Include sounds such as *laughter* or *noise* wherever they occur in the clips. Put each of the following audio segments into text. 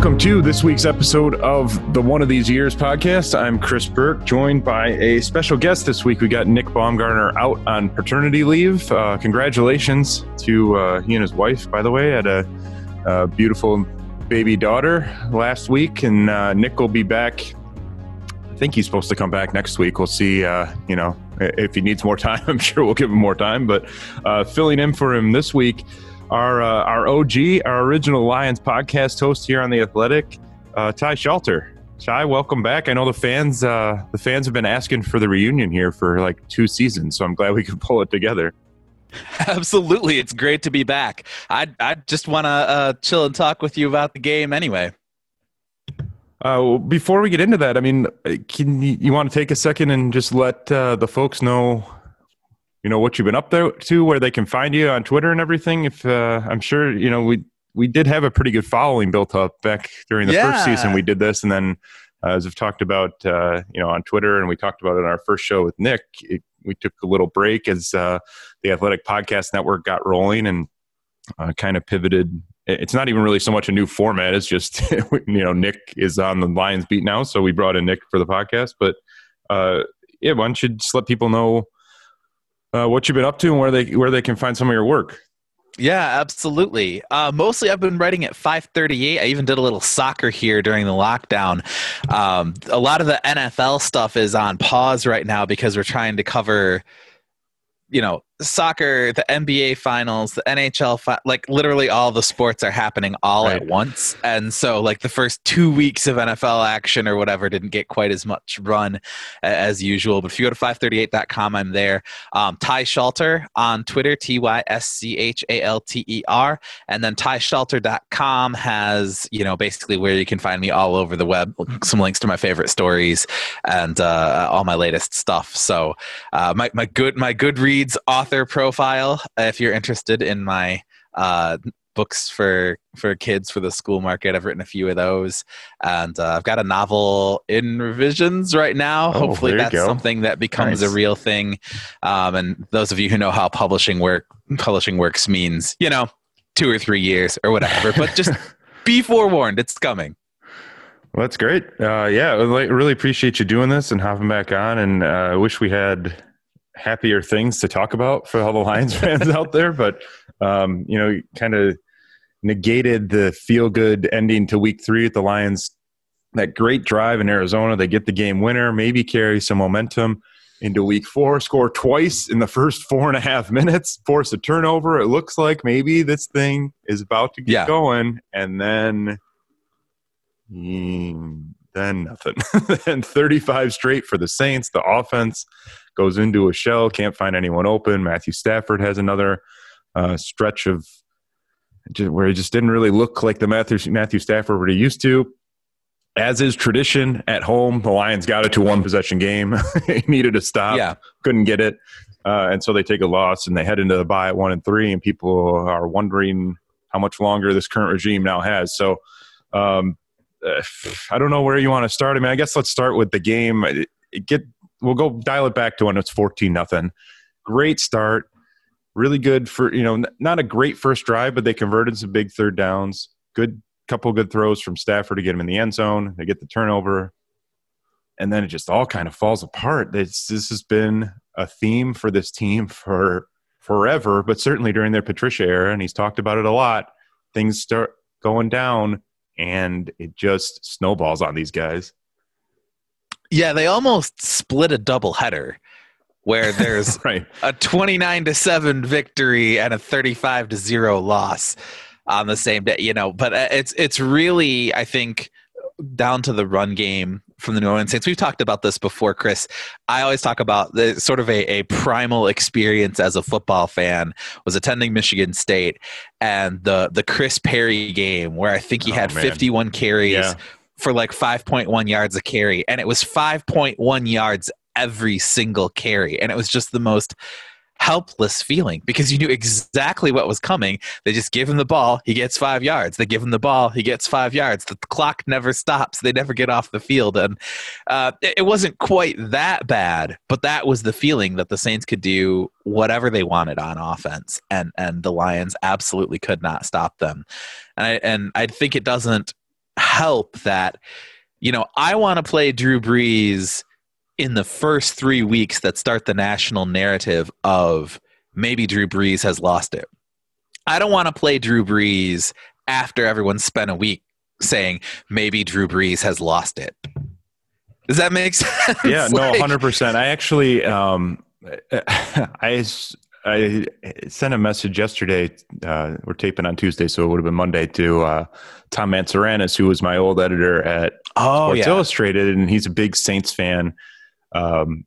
welcome to this week's episode of the One of These Years podcast. I'm Chris Burke, joined by a special guest this week. We got Nick Baumgardner out on paternity leave. Uh, congratulations to uh, he and his wife, by the way, had a, a beautiful baby daughter last week, and uh, Nick will be back. I think he's supposed to come back next week. We'll see. Uh, you know, if he needs more *laughs* time, I'm sure we'll give him more time. But uh, filling in for him this week our uh, our OG, our original Lions podcast host here on the Athletic, uh, Ty Schalter. Ty, welcome back. I know the fans uh, the fans have been asking for the reunion here for like two seasons, so I'm glad we could pull it together. *laughs* Absolutely, it's great to be back. I I just want to uh, chill and talk with you about the game anyway. Uh, before we get into that, I mean, can you, you want to take a second and just let uh, the folks know you know what you've been up there to, where they can find you on Twitter and everything. If uh, I'm sure you know we we did have a pretty good following built up back during the yeah. first season we did this, and then uh, as we've talked about, uh, you know, on Twitter, and we talked about it in our first show with Nick. It, we took a little break as uh, the Athletic Podcast Network got rolling and uh, kind of pivoted. It's not even really so much a new format; it's just *laughs* you know Nick is on the Lions beat now, so we brought in Nick for the podcast. But uh, yeah, why don't you just let people know? Uh, what you've been up to and where they where they can find some of your work. Yeah, absolutely. Uh, mostly, I've been writing at 538. I even did a little soccer here during the lockdown. Um, a lot of the NFL stuff is on pause right now because we're trying to cover, you know, soccer, the NBA finals, the NHL, fi- like literally all the sports are happening all right. at once. And so, like, the first two weeks of NFL action or whatever didn't get quite as much run as usual. But if you go to 538.com, I'm there. Um, Ty Schalter on Twitter, T Y S C H A L T E R. And then tyschalter.com has, you know, basically where you can find me all over the web, some links to my favorite stories and uh, all my latest stuff. So, uh, my, my good, my Goodreads author author profile if you're interested in my uh, books for for kids for the school market. I've written a few of those, and uh, I've got a novel in revisions right now. Oh, Hopefully, that's go. something that becomes nice. a real thing. Um, and those of you who know how publishing work publishing works means, you know, two or three years or whatever. but *laughs* just be forewarned, it's coming. Well, that's great. Uh, yeah, I really appreciate you doing this and hopping back on. And uh, I wish we had happier things to talk about for all the Lions *laughs* fans out there, but um, you know, kind of negated the feel good ending to week three at the Lions. That great drive in Arizona, they get the game winner, maybe carry some momentum into week four, score twice in the first four and a half minutes, force a turnover. It looks like maybe this thing is about to get yeah. going, and then mm, then nothing. *laughs* then 35 straight for the Saints. The offense goes into a shell, can't find anyone open. Matthew Stafford has another uh, stretch of where he just didn't really look like the Matthew, Matthew Stafford he used to. As is tradition at home, the Lions got it to one possession game. *laughs* he needed a stop, yeah. couldn't get it. Uh, and so they take a loss and they head into the bye at one and three, and people are wondering how much longer this current regime now has. So, um, *sighs* I don't know where you want to start. I mean, I guess let's start with the game. It, it get we'll go dial it back to when it's 14 nothing. Great start. Really good for, you know, not a great first drive, but they converted some big third downs. Good couple good throws from Stafford to get him in the end zone. They get the turnover. And then it just all kind of falls apart. This, this has been a theme for this team for forever, but certainly during their Patricia era, and he's talked about it a lot. Things start going down and it just snowballs on these guys. Yeah, they almost split a double header where *laughs* there's right. a 29 to 7 victory and a 35 to 0 loss on the same day, you know, but uh, it's it's really I think down to the run game from the New Orleans Saints. We've talked about this before, Chris. I always talk about the sort of a, a primal experience as a football fan was attending Michigan State and the the Chris Perry game where I think he oh, had man. 51 carries, yeah for like 5.1 yards a carry, and it was 5.1 yards every single carry, and it was just the most helpless feeling because you knew exactly what was coming. They just give him the ball, he gets five yards. They give him the ball, he gets five yards. The clock never stops. They never get off the field, and uh, it wasn't quite that bad, but that was the feeling that the Saints could do whatever they wanted on offense, and and the Lions absolutely could not stop them. And I and I think it doesn't help that you know I want to play Drew Brees in the first three weeks that start the national narrative of maybe Drew Brees has lost it. I don't want to play Drew Brees after everyone spent a week saying maybe Drew Brees has lost it. Does that make *laughs* sense? Yeah, no, hundred percent. I actually, um, *laughs* I I sent a message yesterday. Uh, we're taping on Tuesday, so it would have been Monday to uh, Tom Mantzouranis, who was my old editor at oh, Sports yeah. Illustrated, and he's a big Saints fan. Um,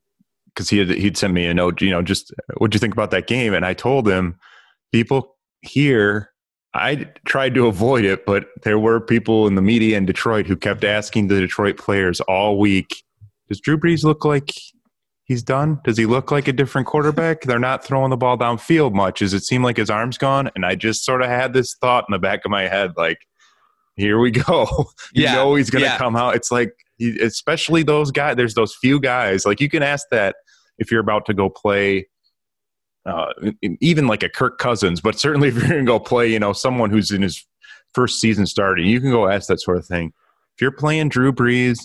because he had, he'd sent me a note, you know, just what'd you think about that game? And I told him, people here, I tried to avoid it, but there were people in the media in Detroit who kept asking the Detroit players all week, does Drew Brees look like he's done? Does he look like a different quarterback? They're not throwing the ball downfield much. Does it seem like his arm's gone? And I just sort of had this thought in the back of my head, like, here we go. *laughs* you yeah, know he's going to yeah. come out. It's like, especially those guys. There's those few guys. Like you can ask that if you're about to go play. Uh, even like a Kirk Cousins, but certainly *laughs* if you're going to go play, you know, someone who's in his first season starting, you can go ask that sort of thing. If you're playing Drew Brees,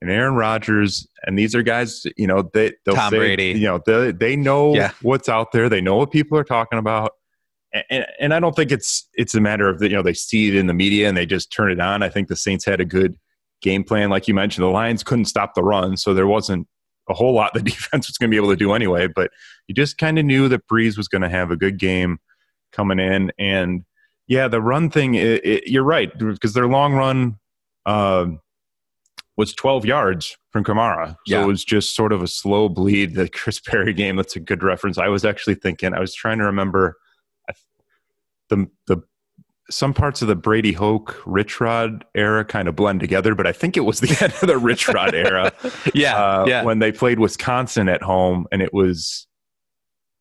and Aaron Rodgers, and these are guys, you know, they they'll Tom say, Brady. you know, they they know yeah. what's out there, they know what people are talking about, and, and, and I don't think it's it's a matter of that, you know, they see it in the media and they just turn it on. I think the Saints had a good game plan, like you mentioned. The Lions couldn't stop the run, so there wasn't a whole lot the *laughs* defense was going to be able to do anyway. But you just kind of knew that Brees was going to have a good game coming in, and yeah, the run thing, it, it, you're right because their long run. Uh, was 12 yards from Kamara. So yeah. it was just sort of a slow bleed. The *laughs* Chris Perry game, that's a good reference. I was actually thinking, I was trying to remember the, the, some parts of the Brady Hoke Rich Rod era kind of blend together, but I think it was the *laughs* end of the Rich Rod era. *laughs* yeah, uh, yeah. When they played Wisconsin at home and it was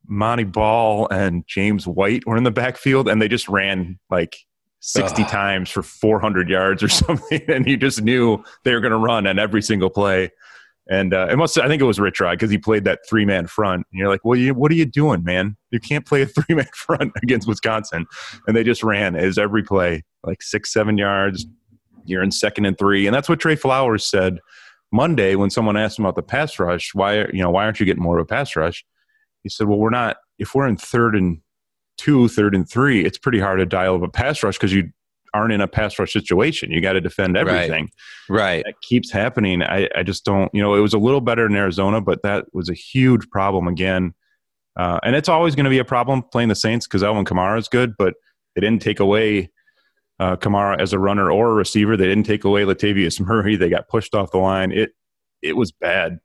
Montee Ball and James White were in the backfield and they just ran like 60 Ugh. times for 400 yards or *laughs* something and you just knew they were going to run on every single play. And uh, it must i think it was rich rod because he played that three-man front and you're like well you, what are you doing man? You can't play a *laughs* three-man front against wisconsin. And they just ran as every play like six seven yards you're in second and three. And that's what trey flowers said monday when someone asked him about the pass rush why you know why aren't you getting more of a pass rush? He said well we're not if we're in third and two, third and three, it's pretty hard to dial up a pass rush because you aren't in a pass rush situation. You got to defend everything. Right. right. That keeps happening. I, I just don't, you know, it was a little better in Arizona, but that was a huge problem again. Uh, and it's always going to be a problem playing the Saints because Alvin Kamara is good, but they didn't take away uh, Kamara as a runner or a receiver. They didn't take away Latavius Murray. They got pushed off the line. It it was bad.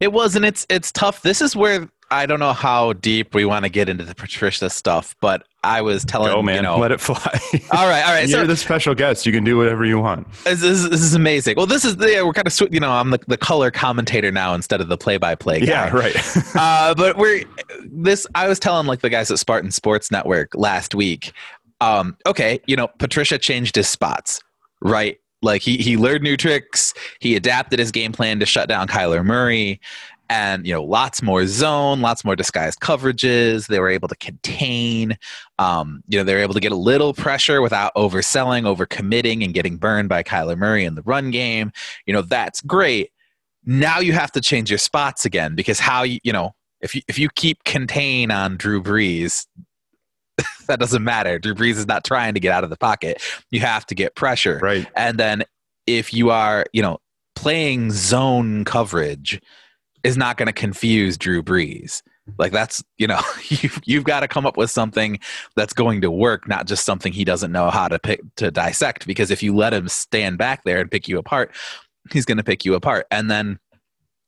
It was, and it's it's tough. This is where I don't know how deep we want to get into the Patricia stuff, but I was telling oh man, you know, let it fly. *laughs* all right, all right. You're so, the special guest. You can do whatever you want. This is, this is amazing. Well, this is yeah, we're kind of you know I'm the, the color commentator now instead of the play by play guy. Yeah, right. *laughs* uh, but we're this. I was telling like the guys at Spartan Sports Network last week. Um, okay, you know Patricia changed his spots, right? Like he he learned new tricks. He adapted his game plan to shut down Kyler Murray and you know lots more zone lots more disguised coverages. They were able to contain um, you know they were able to get a little pressure without overselling overcommitting and getting burned by kyler murray in the run game. You know that's great. Now you have to change your spots again because how you you know if you if you keep contain on drew brees *laughs* that doesn't matter. Drew brees is not trying to get out of the pocket. You have to get pressure. Right. And then if you are you know playing zone coverage is not going to confuse Drew Brees. Like that's you know *laughs* you've you've got to come up with something that's going to work, not just something he doesn't know how to pick to dissect. Because if you let him stand back there and pick you apart, he's going to pick you apart. And then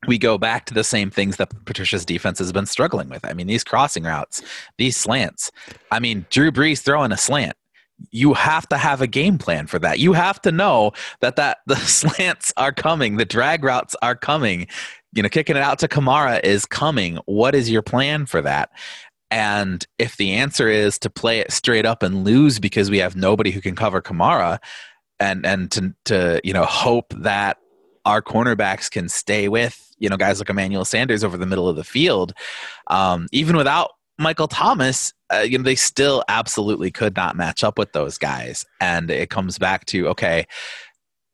we go back to the same things that Patricia's defense has been struggling with. I mean, these crossing routes, these slants. I mean, Drew Brees throwing a slant you have to have a game plan for that. You have to know that that *laughs* the slants are coming, the drag routes are coming you know, kicking it out to Kamara is coming. What is your plan for that? And if the answer is to play it straight up and lose because we have nobody who can cover Kamara, and and to to you know hope that our cornerbacks can stay with you know guys like Emmanuel Sanders over the middle of the field, um, even without Michael Thomas, uh, you know, they still absolutely could not match up with those guys. And it comes back to, okay,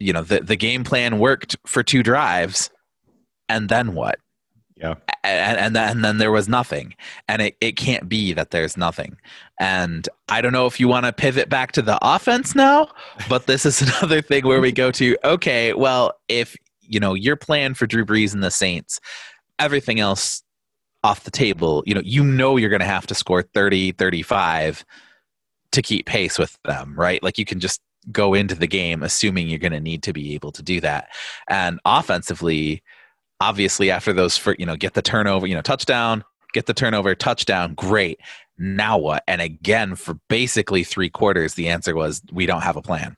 you know, the, the game plan worked for two drives, and then what? Yeah. And, and, then, and then there was nothing. And it, it can't be that there's nothing. And I don't know if you want to pivot back to the offense now, but this is *laughs* another thing where we go to, okay, well, if, you know, your plan for Drew Brees and the Saints, everything else off the table, you know, you know you're going to have to score 30, 35 to keep pace with them, right? Like you can just go into the game assuming you're going to need to be able to do that. And offensively, obviously after those for, you know, get the turnover, you know, touchdown, get the turnover, touchdown, great. Now what? And again, for basically 3 quarters the answer was we don't have a plan.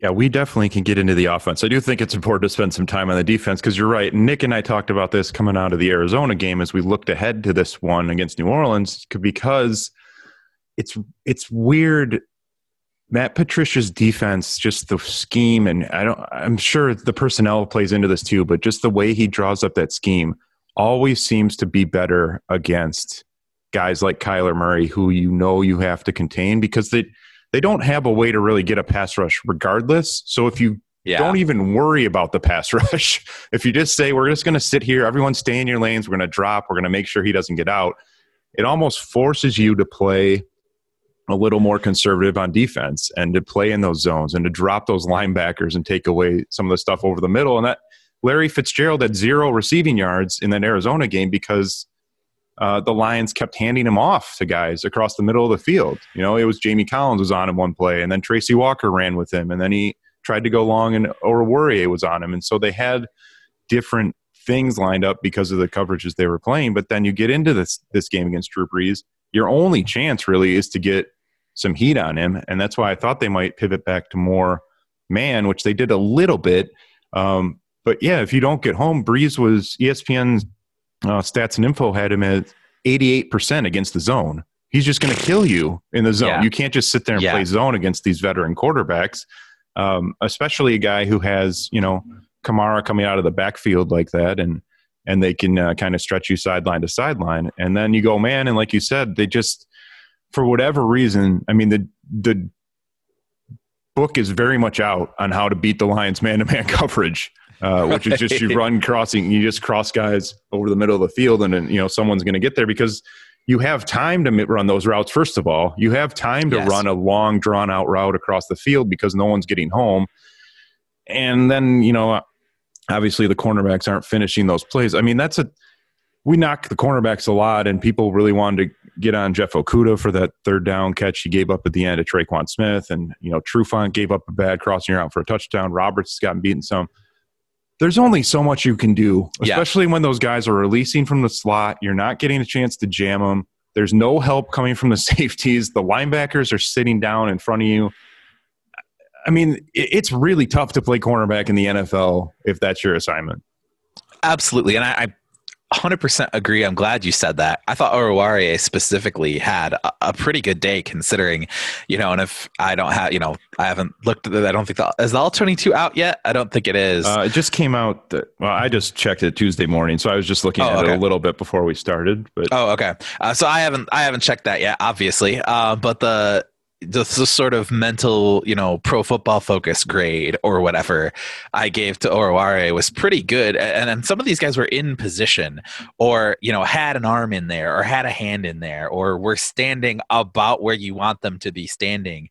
Yeah, we definitely can get into the offense. I do think it's important to spend some time on the defense because you're right. Nick and I talked about this coming out of the Arizona game as we looked ahead to this one against New Orleans because it's it's weird. Matt Patricia's defense, just the scheme, and I don't. I'm sure the personnel plays into this too, but just the way he draws up that scheme always seems to be better against guys like Kyler Murray, who you know you have to contain because they they don't have a way to really get a pass rush regardless. So if you yeah. don't even worry about the pass *laughs* rush, if you just say, we're just going to sit here, everyone stay in your lanes, we're going to drop, we're going to make sure he doesn't get out, it almost forces you to play a little more conservative on defense and to play in those zones and to drop those linebackers and take away some of the stuff over the middle. And that Larry Fitzgerald had zero receiving yards in that Arizona game because uh, the Lions kept handing him off to guys across the middle of the field. You know, it was Jamie Collins was on him one play, and then Tracy Walker ran with him, and then he tried to go long, and Oruwariye was on him, and so they had different things lined up because of the coverages they were playing. But then you get into this this game against Drew Brees, your only chance really is to get some heat on him, and that's why I thought they might pivot back to more man, which they did a little bit. Um, but yeah, if you don't get home, Brees was ESPN's uh, Stats and Info had him at 88% against the zone. He's just going to kill you in the zone. Yeah. You can't just sit there and yeah. play zone against these veteran quarterbacks, um, especially a guy who has, you know, Kamara coming out of the backfield like that and and they can uh, kind of stretch you sideline to sideline. And then you go, man, and like you said, they just for whatever reason, I mean the the book is very much out on how to beat the Lions man to man *laughs* coverage uh, which is just you run crossing, you just cross guys over the middle of the field, and then you know someone's going to get there because you have time to run those routes. First of all, you have time to yes. run a long, drawn out route across the field because no one's getting home, and then you know obviously the cornerbacks aren't finishing those plays. I mean that's a we knock the cornerbacks a lot, and people really wanted to get on Jeff Okudah for that third down catch he gave up at the end of Tre'Quan Smith, and you know Trufant gave up a bad crossing route for a touchdown. Roberts has gotten beaten some there's only so much you can do, especially yeah. when those guys are releasing from the slot. You're not getting a chance to jam them. There's no help coming from the *laughs* safeties. The linebackers are sitting down in front of you. I mean, it's really tough to play cornerback in the NFL if that's your assignment. Absolutely. And I, I 100% agree. I'm glad you said that. I thought Oruwariye specifically had a, a, pretty good day considering, you know, and if I don't have, you know, I haven't looked at it. I don't think the, is the all 22 out yet? I don't think it is. Uh, it just came out. The, well, I just checked it Tuesday morning. So I was just looking oh, at okay. it a little bit before we started, but. Oh, okay. Uh, so I haven't, I haven't checked that yet, obviously. Uh, but the, the, the sort of mental, you know, pro football focus grade or whatever I gave to Oruwariye was pretty good. And, and some of these guys were in position or, you know, had an arm in there or had a hand in there or were standing about where you want them to be standing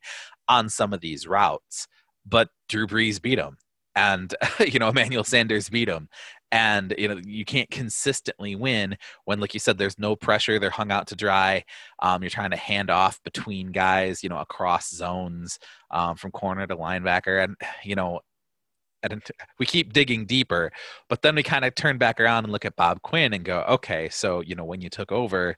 on some of these routes. But Drew Brees beat him and *laughs* you know Emmanuel Sanders beat him and you know you can't consistently win when like you said there's no pressure they're hung out to dry um, you're trying to hand off between guys you know across zones um, from corner to linebacker and *sighs* you know and we keep digging deeper but then we kind of turn back around and look at bob quinn and go okay so you know when you took over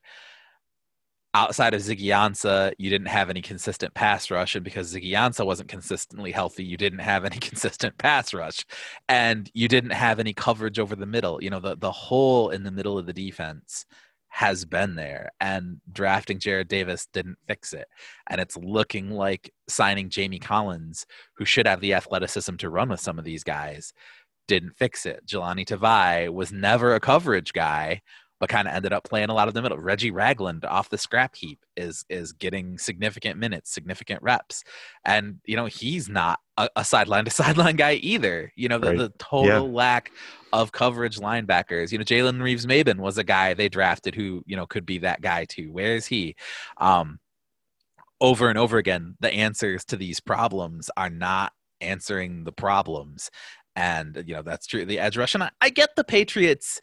outside of Ziggy you didn't have any consistent pass rush. And because Ziggy wasn't consistently healthy, you didn't have any *laughs* consistent pass rush. And you didn't have any coverage over the middle. You know, the, the hole in the middle of the defense has been there. And drafting Jarrad Davis didn't fix it. And it's looking like signing Jamie Collins, who should have the athleticism to run with some of these guys, didn't fix it. Jahlani Tavai was never a coverage guy but kind of ended up playing a lot of the middle. Reggie Ragland off the scrap heap is is getting significant minutes, significant reps, and you know he's not a, a sideline to *laughs* sideline guy either. You know the, right. the total yeah. lack of coverage linebackers. You know Jalen Reeves-Maybin was a guy they drafted who you know could be that guy too. Where is he? Um, over and over again, the answers to these problems are not answering the problems. And, you know, that's true. The edge rush. And I, I get the Patriots,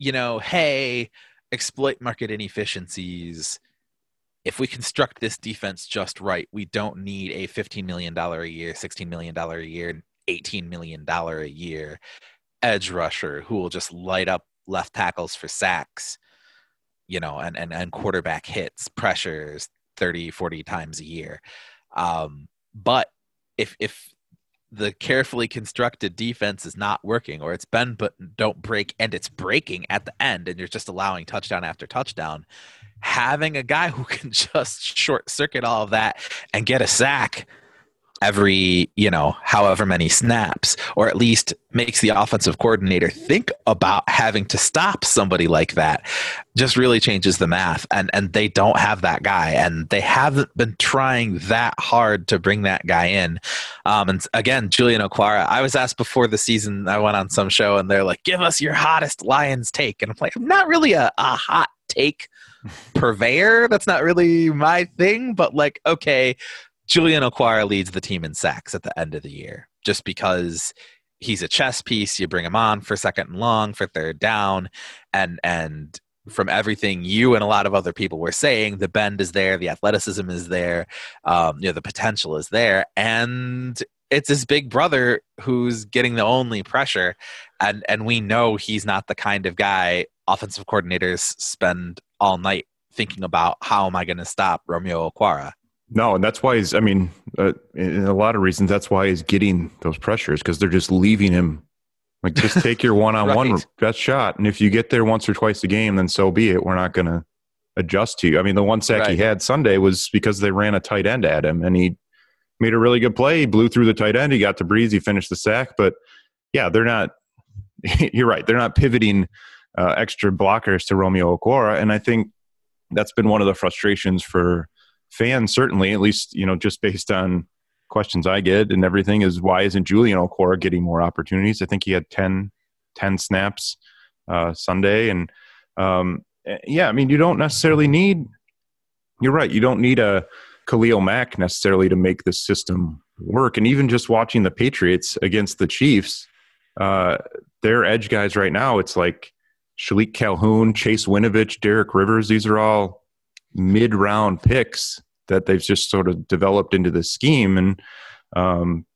you know, hey, exploit market inefficiencies. If we construct this defense just right, we don't need a $15 million a year, $16 million a year, $18 million a year edge rusher who will just light up left tackles for sacks, you know, and, and, and quarterback hits, pressures 30, 40 times a year. Um, but if, if the carefully constructed defense is not working or it's been but don't break and it's breaking at the end and you're just allowing touchdown after touchdown having a guy who *laughs* can just short circuit all of that and get a sack every you know however many snaps or at least makes the offensive coordinator think about having to stop somebody like that just really changes the math. And and they don't have that guy and they haven't been trying that hard to bring that guy in. Um, and again julian okwara i was asked before the season i went on some show and they're like give us your hottest lions take. And i'm like i'm not really a, a hot take purveyor. That's not really my thing but like okay Julian Okwara leads the team in sacks at the end of the year just because he's a chess piece. You bring him on for second and long, for third down, and and from everything you and a lot of other people were saying, the bend is there, the athleticism is there, um, you know, the potential is there, and it's his big brother who's getting the only pressure, and and we know he's not the kind of guy offensive coordinators spend all night thinking about how am I going to stop Romeo Okwara. No, and that's why he's. I mean, uh, in a lot of reasons, that's why he's getting those pressures because they're just leaving him. Like, just *laughs* take your one-on-one right. best shot, and if you get there once or twice a game, then so be it. We're not going to adjust to you. I mean, the one sack right. he had Sunday was because they ran a tight end at him, and he made a really good play. He blew through the tight end. He got to Brees. He finished the sack, but yeah, they're not. *laughs* you're right. They're not pivoting uh, extra blockers to Romeo Okwara, and I think that's been one of the frustrations for fans certainly, at least you know, just based on questions I get and everything, is why isn't Julian Okwara getting more opportunities? I think he had 10, 10 snaps uh, Sunday, and um, eh, yeah, I mean, you don't necessarily need. You're right. You don't need a Khalil Mack necessarily to make the system work, and even just watching the Patriots against the Chiefs, uh, their edge guys right now, it's like. Shilique Calhoun, Chase Winovich, Derek Rivers, these are all mid round picks that they've just sort of developed into the scheme. And um,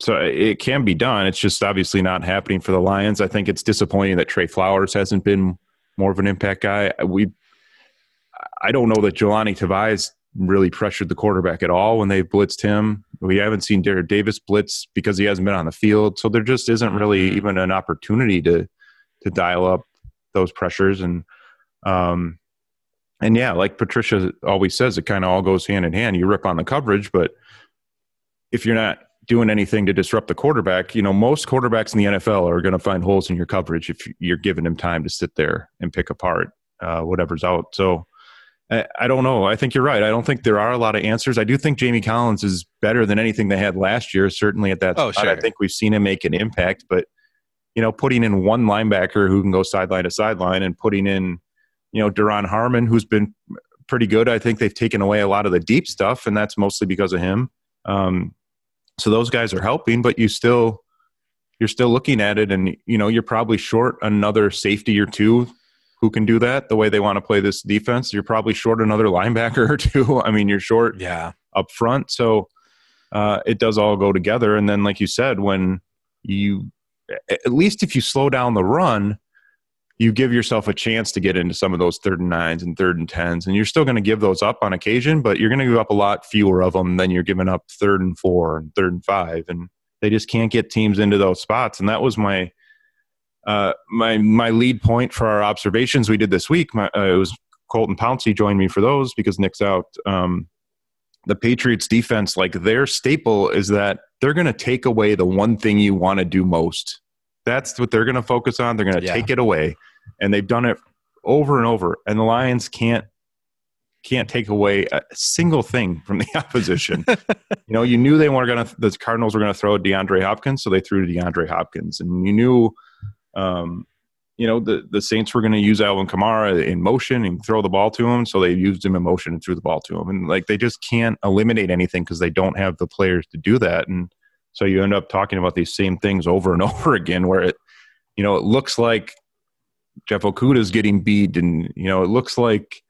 so it can be done. It's just obviously not happening for the Lions. I think it's disappointing that Trey Flowers hasn't been more of an impact guy. We, I don't know that Jahlani Tavai really pressured the quarterback at all when they've blitzed him. We haven't seen Derek Davis blitz because he hasn't been on the field. So there just isn't really mm-hmm. even an opportunity to to dial up those pressures. And um, and yeah, like Patricia always says, it kind of all goes hand in hand. You rip on the coverage, but if you're not doing anything to disrupt the quarterback, you know, most quarterbacks in the NFL are going to find holes in your coverage if you're giving him time to sit there and pick apart uh, whatever's out. So I, I, don't know. I think you're right. I don't think there are a lot of answers. I do think Jamie Collins is better than anything they had last year. Certainly at that oh, spot, sure. I think we've seen him make an impact. But you know, putting in one linebacker who can go sideline to sideline and putting in you know, Duron Harmon, who's been pretty good. I think they've taken away a lot of the deep stuff, and that's mostly because of him. Um, so those guys are helping, but you still you're still looking at it, and you know you're probably short another safety or two who can do that the way they want to play this defense. You're probably short another linebacker *laughs* or two. I mean, you're short yeah up front, so uh, it does all go together. And then, like you said, when you at least if you slow down the run, you give yourself a chance to get into some of those third and nines and third and tens, and you're still going to give those up on occasion, but you're going to give up a lot fewer of them than you're giving up third and four and third and five, and they just can't get teams into those spots. And that was my uh, my my lead point for our observations we did this week. My, uh, it was Colton Pouncy joined me for those because Nick's out. Um, the Patriots defense, like their staple is that they're going to take away the one thing you want to do most that's what they're going to focus on. They're going to yeah. take it away, and they've done it over and over, and the Lions can't can't take away a single thing from the *laughs* opposition. you know, you knew they weren't going to, the Cardinals were going to throw DeAndre Hopkins, so they threw to DeAndre Hopkins. And you knew, um, you know, the, the Saints were going to use Alvin Kamara in motion and throw the ball to him, so they used him in motion and threw the ball to him. And like they just can't eliminate anything because they don't have the players to do that. And so you end up talking about these same things over and *laughs* over again, where it, you know, it looks like Jeff Okudah is getting beat, and you know, it looks like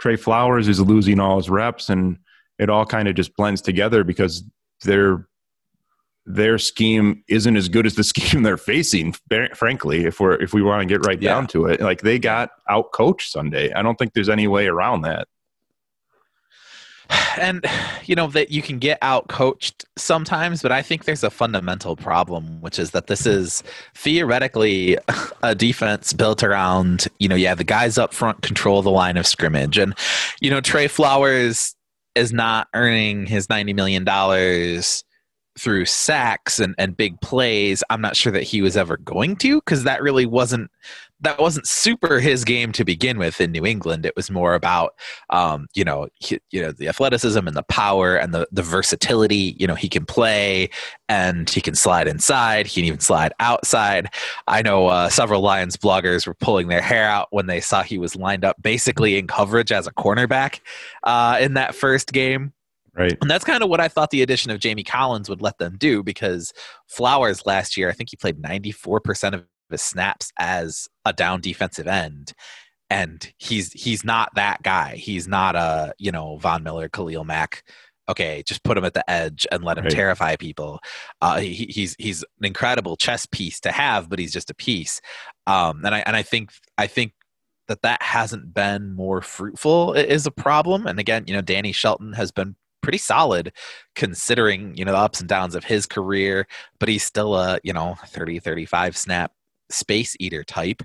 Trey Flowers is losing all his reps, and it all kind of just blends together because their their scheme isn't as good as the *laughs* scheme they're facing. Frankly, if we're if we want to get right yeah. down to it, like they got out coached Sunday. I don't think there's any way around that and you know that you can get out coached sometimes but i think there's a fundamental problem which is that this is theoretically a defense built around you know yeah the guys up front control the line of scrimmage. And you know trey flowers is not earning his 90 million dollars through sacks and, and big plays. I'm not sure that he was ever going to because that really wasn't that wasn't super his game to begin with in New England. It was more about, um, you know, he, you know, the athleticism and the power and the the versatility. You know, he can play and he can slide inside. He can even slide outside. I know uh, several Lions bloggers were pulling their hair out when they saw he was lined up basically in coverage as a cornerback uh, in that first game. Right. And that's kind of what I thought the addition of Jamie Collins would let them do because Flowers last year, I think he played 94% of his snaps as a down defensive end and he's he's not that guy. He's not a you know von miller khalil mack. Okay just put him at the edge and let him right. terrify people. Uh, he, he's he's an incredible chess piece to have but he's just a piece. Um, and i and i think i think that that hasn't been more fruitful is a problem. And again you know danny shelton has been pretty solid considering you know the ups and downs of his career but he's still a you know 30 35 snap space eater type.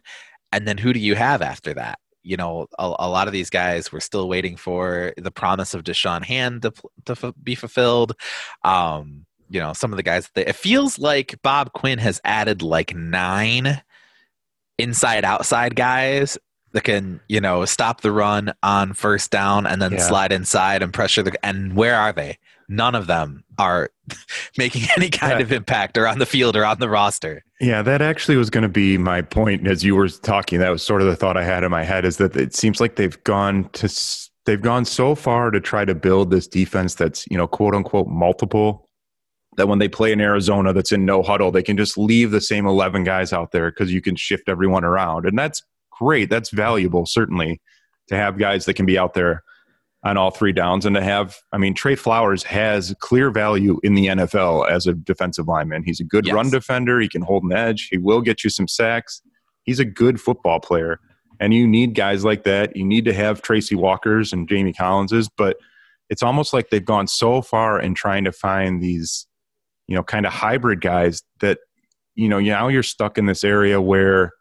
And then who do you have after that? You know, a, a lot of these guys were still waiting for the promise of Da'Shawn Hand to, to f- be fulfilled. Um, you know, some of the guys, it feels like Bob Quinn has added like nine inside outside guys that can you know stop the run on first down and then yeah. slide inside and pressure the and where are they none of them are *laughs* making any kind yeah. of impact or on the field or on the roster. Yeah, that actually was going to be my point as you were talking. That was sort of the thought I had in my head is that it seems like they've gone to they've gone so far to try to build this defense that's, you know, quote unquote multiple that when they play in Arizona that's in no huddle, they can just leave the same 11 guys out there cuz you can shift everyone around. And that's great. That's valuable certainly to have guys that can be out there on all three downs and to have I mean Trey Flowers has clear value in the NFL as a defensive lineman. He's a good yes. run defender, he can hold an edge, he will get you some sacks. He's a good football player. And you need guys like that. You need to have Tracy Walkers and Jamie Collinses, but it's almost like they've gone so far in trying to find these you know kind of hybrid guys that you know now you're stuck in this area where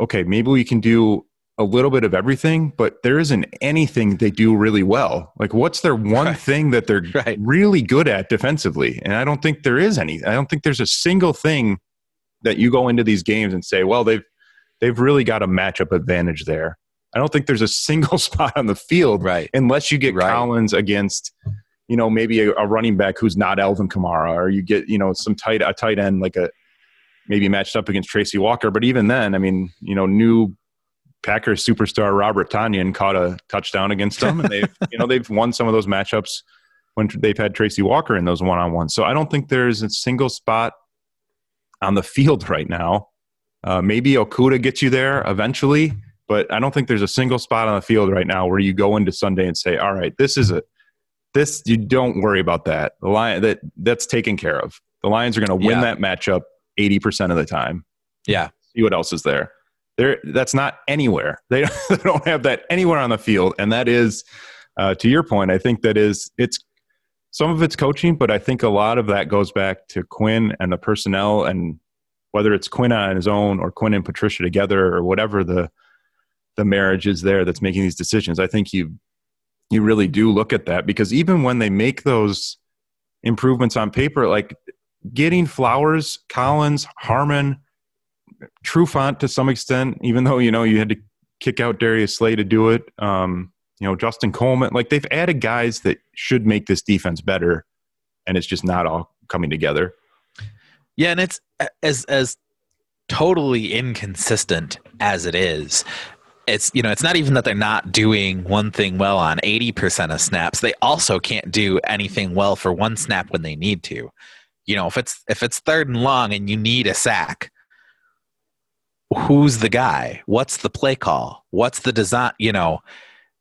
okay, maybe we can do a little bit of everything, but there isn't anything they do really well. Like, what's their one right. thing that they're *laughs* right. really good at defensively? And I don't think there is any. I don't think there's a single thing that you go into these games and say, well, they've they've really got a matchup advantage there. I don't think there's a *laughs* single spot on the field, right? Unless you get right. Collins against, you know, maybe a, a, running back who's not Alvin Kamara, or you get, you know, some tight a tight end like a maybe matched up against Tracy Walker. But even then, I mean, you know, new Packers superstar Robert Tonyan caught a touchdown against them, and they've *laughs* you know they've won some of those matchups when they've had Tracy Walker in those one on ones. So I don't think there's a single spot on the field *laughs* right now. Uh, maybe Okudah gets you there eventually, but I don't think there's a single spot on the field right now where you go into Sunday and say, "All right, this is it. This you don't worry about that. The lion that that's taken care of. The Lions are going to win yeah. that matchup eighty percent of the time. Yeah. See what else is there." There, that's not anywhere. *laughs* They, don't have that anywhere on the field, and that is, uh, to your point, I think that is it's some of it's coaching, but I think a lot of that goes back to Quinn and the personnel, and whether it's Quinn on his own or Quinn and Patricia together or whatever the the marriage is there that's making these decisions. I think you you really do look at that because even when they make those improvements on paper, like getting Flowers, Collins, Harmon Trufant to some extent, even though you know you had to kick out Darius Slay to do it. Um, you know, Justin Coleman. Like they've added guys that should make this defense better, and it's just not all coming together. Yeah, and it's as as totally inconsistent as it is. It's you know it's not even that they're not doing one thing well on eighty percent of snaps. They also can't do anything well for one snap when they need to. You know, if it's if it's third and long and you need a sack, who's the guy? What's the play call? What's the design? You know,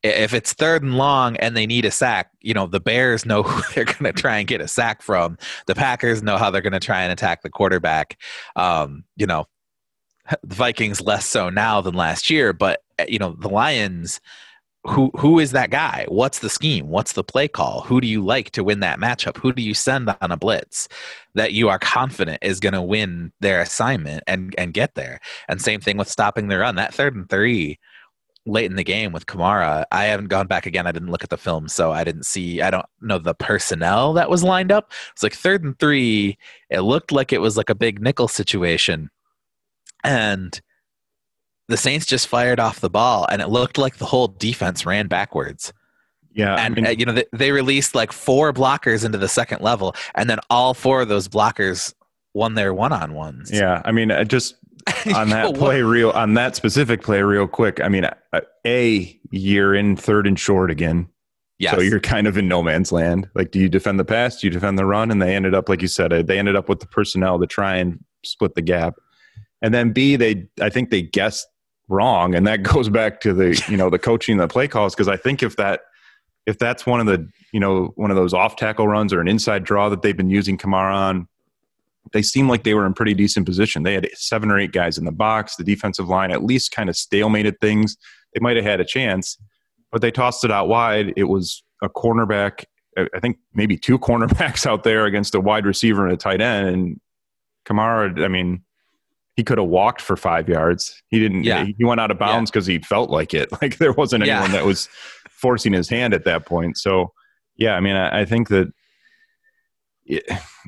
if it's third and long and they need a sack, you know, the Bears know *laughs* who they're going to try and get a sack from. The Packers know how they're going to try and attack the quarterback. Um, you know, *laughs* the Vikings less so now than last year, but eh, you know, the Lions who who is that guy? What's the scheme? What's the play call? Who do you like to win that matchup? Who do you send on a blitz that you are confident is going to win their assignment and and get there? And same thing with stopping the run. That third and three late in the game with Kamara. I haven't gone back again. I didn't look at the film, so I didn't see. I don't know the personnel that was lined up. It's like third and three. It looked like it was like a big nickel situation, and the Saints just fired off the ball, and it looked like the whole defense ran backwards. Yeah, and I mean, uh, you know they, they released like four blockers into the second level, and then all four of those blockers won their one-on-ones. Yeah, I mean, just *laughs* on that play real on that specific play real quick. I mean, a year in third and short again. Yes. So you're kind of in no man's land. Like, do you defend the pass? Do you defend the run? And they ended up, like you said, uh, they ended up with the personnel to try and split the gap. And then B, they I think they guessed wrong, and that *laughs* goes back to the you know the coaching, the play calls. Because I think if that if that's one of the you know one of those off tackle runs or an inside draw that they've been using Kamara on, they seem like they were in pretty decent position. They had seven or eight guys in the box. The defensive line at least kind of stalemated things. They might have had a chance, but they tossed it out wide. It was a cornerback, I think maybe two *laughs* cornerbacks out there against a wide receiver and a tight end. And Kamara, I mean, he could have walked for five yards. He didn't. Yeah. He went out of bounds because yeah. he felt like it. *laughs* Like there wasn't anyone yeah. that was *laughs* forcing his hand at that point. So, yeah, I mean, I, I think that it,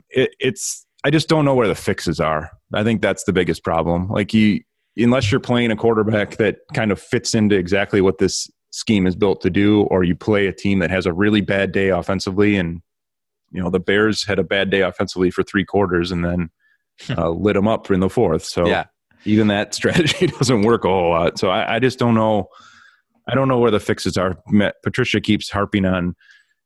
it, it's I just don't know where the fixes are. I think that's the biggest problem. Like you, unless you're playing a quarterback that kind of fits into exactly what this scheme is built to do, or you play a team that has a really bad day offensively, and you know the Bears had a bad day offensively for three quarters, and then *laughs* uh, lit them up in the fourth. So yeah. even that *laughs* strategy doesn't work a whole lot. So I, I just don't know. I don't know where the fixes are. Patricia keeps harping on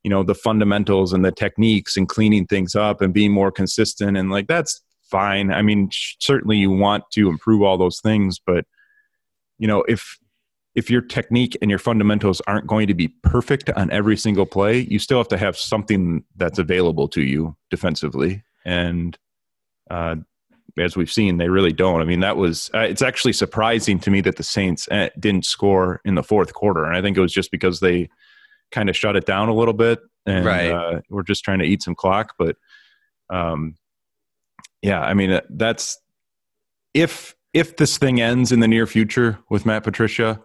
you know the fundamentals and the techniques and cleaning things up and being more consistent and like that's fine i mean certainly you want to improve all those things but you know if if your technique and your fundamentals aren't going to be perfect on every single play you still have to have something that's available to you defensively and uh, as we've seen they really don't i mean that was uh, it's actually surprising to me that the saints uh, didn't score in the fourth quarter and i think it was just because they kind of shut it down a little bit, and right. uh, we're just trying to eat some clock. But um, yeah, I mean that's if if this thing ends in the near future with Matt Patricia,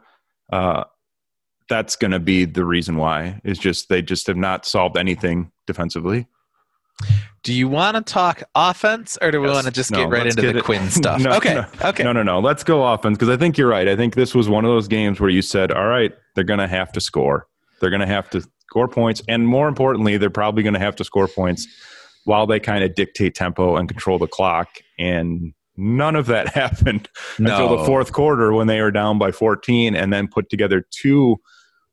uh, that's going to be the reason why. Is just they just have not solved anything defensively. Do you want to talk offense, or do we yes. want to just no, get right into get the it. Quinn *laughs* stuff? no, okay, no, okay. No, no, no. Let's go offense because I think you're right. I think this was one of those games where you said, "All right, they're going to have to score." They're going to have to score points, and more importantly, they're probably going to have to score points while they kind of dictate tempo and control the clock. And none of that *laughs* happened no. until the fourth quarter when they were down by 14, and then put together two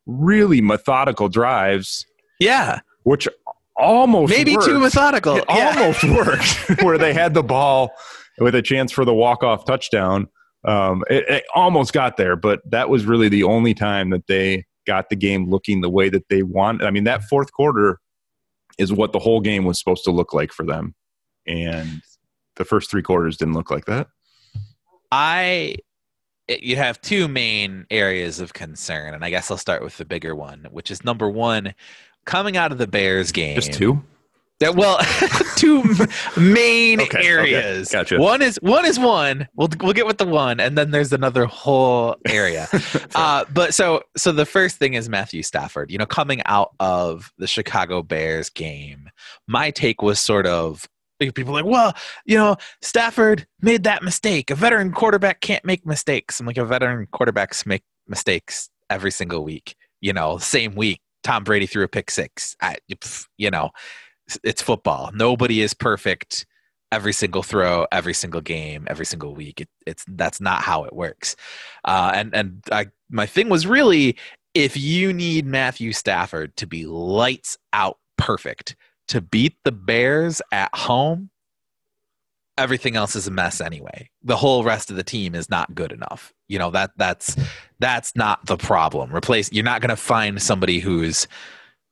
really methodical drives. Yeah, which almost maybe worked. too methodical. It yeah. almost *laughs* worked, *laughs* where they had the ball with a chance for the walk off touchdown. Um, it, it, almost got there, but that was really the only time that they got the game looking the way that they want. I mean, that fourth quarter is what the whole game was supposed to look like for them. And the first three quarters didn't look like that. I you have two main areas of concern, and I guess I'll start with the bigger one, which is number one, coming out of the Bears game. Just two? That well, *laughs* two main okay, areas. Okay, gotcha. One is one is one. We'll we'll get with the one, and then there's another whole area. *laughs* uh, but so so the first thing is Matthew Stafford. You know, coming out of the Chicago Bears game, my take was sort of people like, well, you know, Stafford made that mistake. A veteran quarterback can't make mistakes. I'm like, a veteran quarterbacks make mistakes every single week. You know, same week, Tom Brady threw a pick six. I, you know, it's football. Nobody is perfect every single throw, every single game, every single week. It, it's that's not how it works. Uh, and and I, my thing was really if you need Matthew Stafford to be lights out perfect to beat the Bears at home, everything else is a mess anyway. The whole rest of the team is not good enough. You know that that's that's not the problem. Replace you're not going to find somebody who's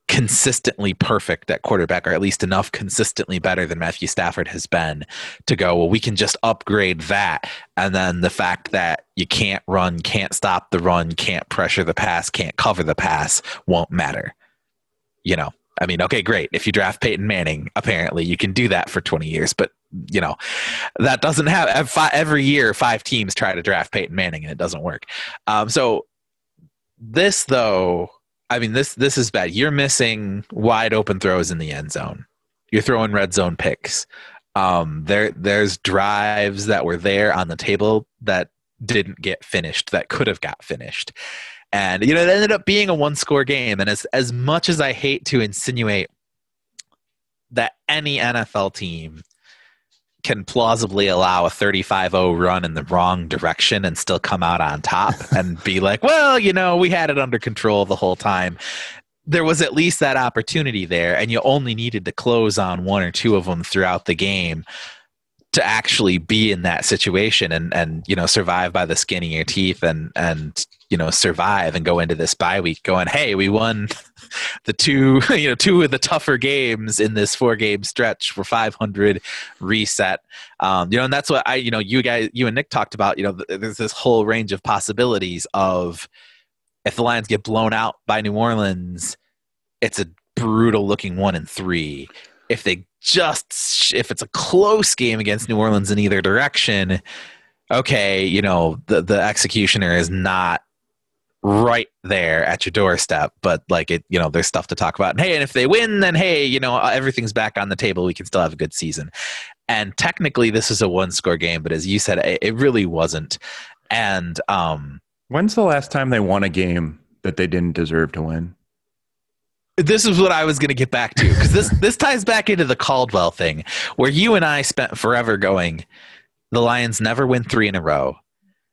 consistently perfect at quarterback or at least enough consistently better than Matthew Stafford has been to go well we can just upgrade that and then the fact that you can't run can't stop the run can't pressure the pass can't cover the pass won't matter you know I mean okay great if you draft Peyton Manning apparently you can do that for 20 years but you know that doesn't have every year five teams try to draft Peyton Manning and it doesn't work um, so this though I mean, this this is bad. You're missing wide open throws in the end zone. You're throwing red zone picks. Um, there there's drives that were there on the table that didn't get finished that could have got finished. And you know, it ended up being a one score game. And as as much as I hate to insinuate that any NFL team can plausibly allow a 35-0 run in the wrong direction and still come out on top *laughs* and be like, well, you know, we had it under control the whole time. There was at least that opportunity there, and you only needed to close on one or two of them throughout the game to actually be in that situation and and you know survive by the skin of your teeth and and you know survive and go into this bye week going hey we won *laughs* the two *laughs* you know two of the tougher games in this four game stretch for 500 reset. Um, you know and that's what i you know you guys you and nick talked about you know there's this whole range of possibilities of if the lions get blown out by new orleans it's a brutal looking one and three. If they just if it's a close game against new orleans in either direction okay you know the the executioner is not right there at your doorstep but like it you know there's stuff to talk about. And hey and if they win then hey you know everything's back on the table. We can still have a good season. And technically this is a one score game but as you said it, it really wasn't. And um when's the last time they won a game that they didn't deserve to win this is what I was going to get back to because this this ties back into the Caldwell thing, where you and I spent forever going. The Lions never win three in a row.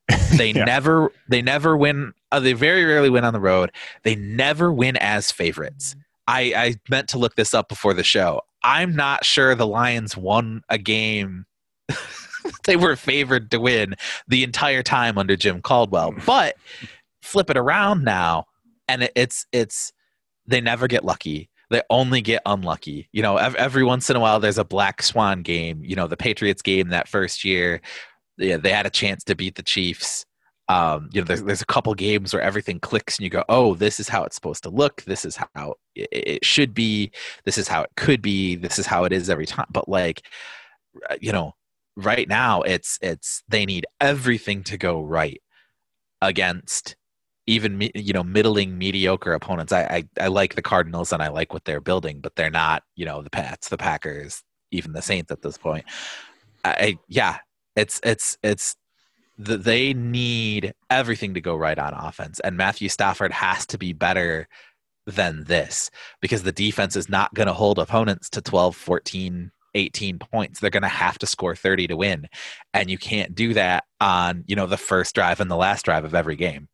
*laughs* They yeah. never they never win. Uh, they very rarely win on the road. They never win as favorites. I, I meant to look this up before the show. I'm not sure the Lions won a game *laughs* they were favored to win the entire time under Jim Caldwell. But flip it around now, and it's it's they never get lucky they only get unlucky. You know, every, once in a while there's a black swan game. You know, the Patriots game that first year yeah, they had a chance to beat the Chiefs. Um, you know, there's, there's a couple games where everything clicks and you go, oh, this is how it's supposed to look. This is how it, it should be. This is how it could be. This is how it is every time. But like, you know, right now it's it's they need everything to go right against even you know middling mediocre opponents I, I, I like the cardinals and i like what they're building but they're not you know the pats the packers even the saints at this point I, yeah it's it's it's the, they need everything to go right on offense, and Matthew Stafford has to be better than this because the defense is not going to hold opponents to 12, 14, 18 points. They're going to have to score 30 to win. And you can't do that on, you know, the first drive and the last drive of every game.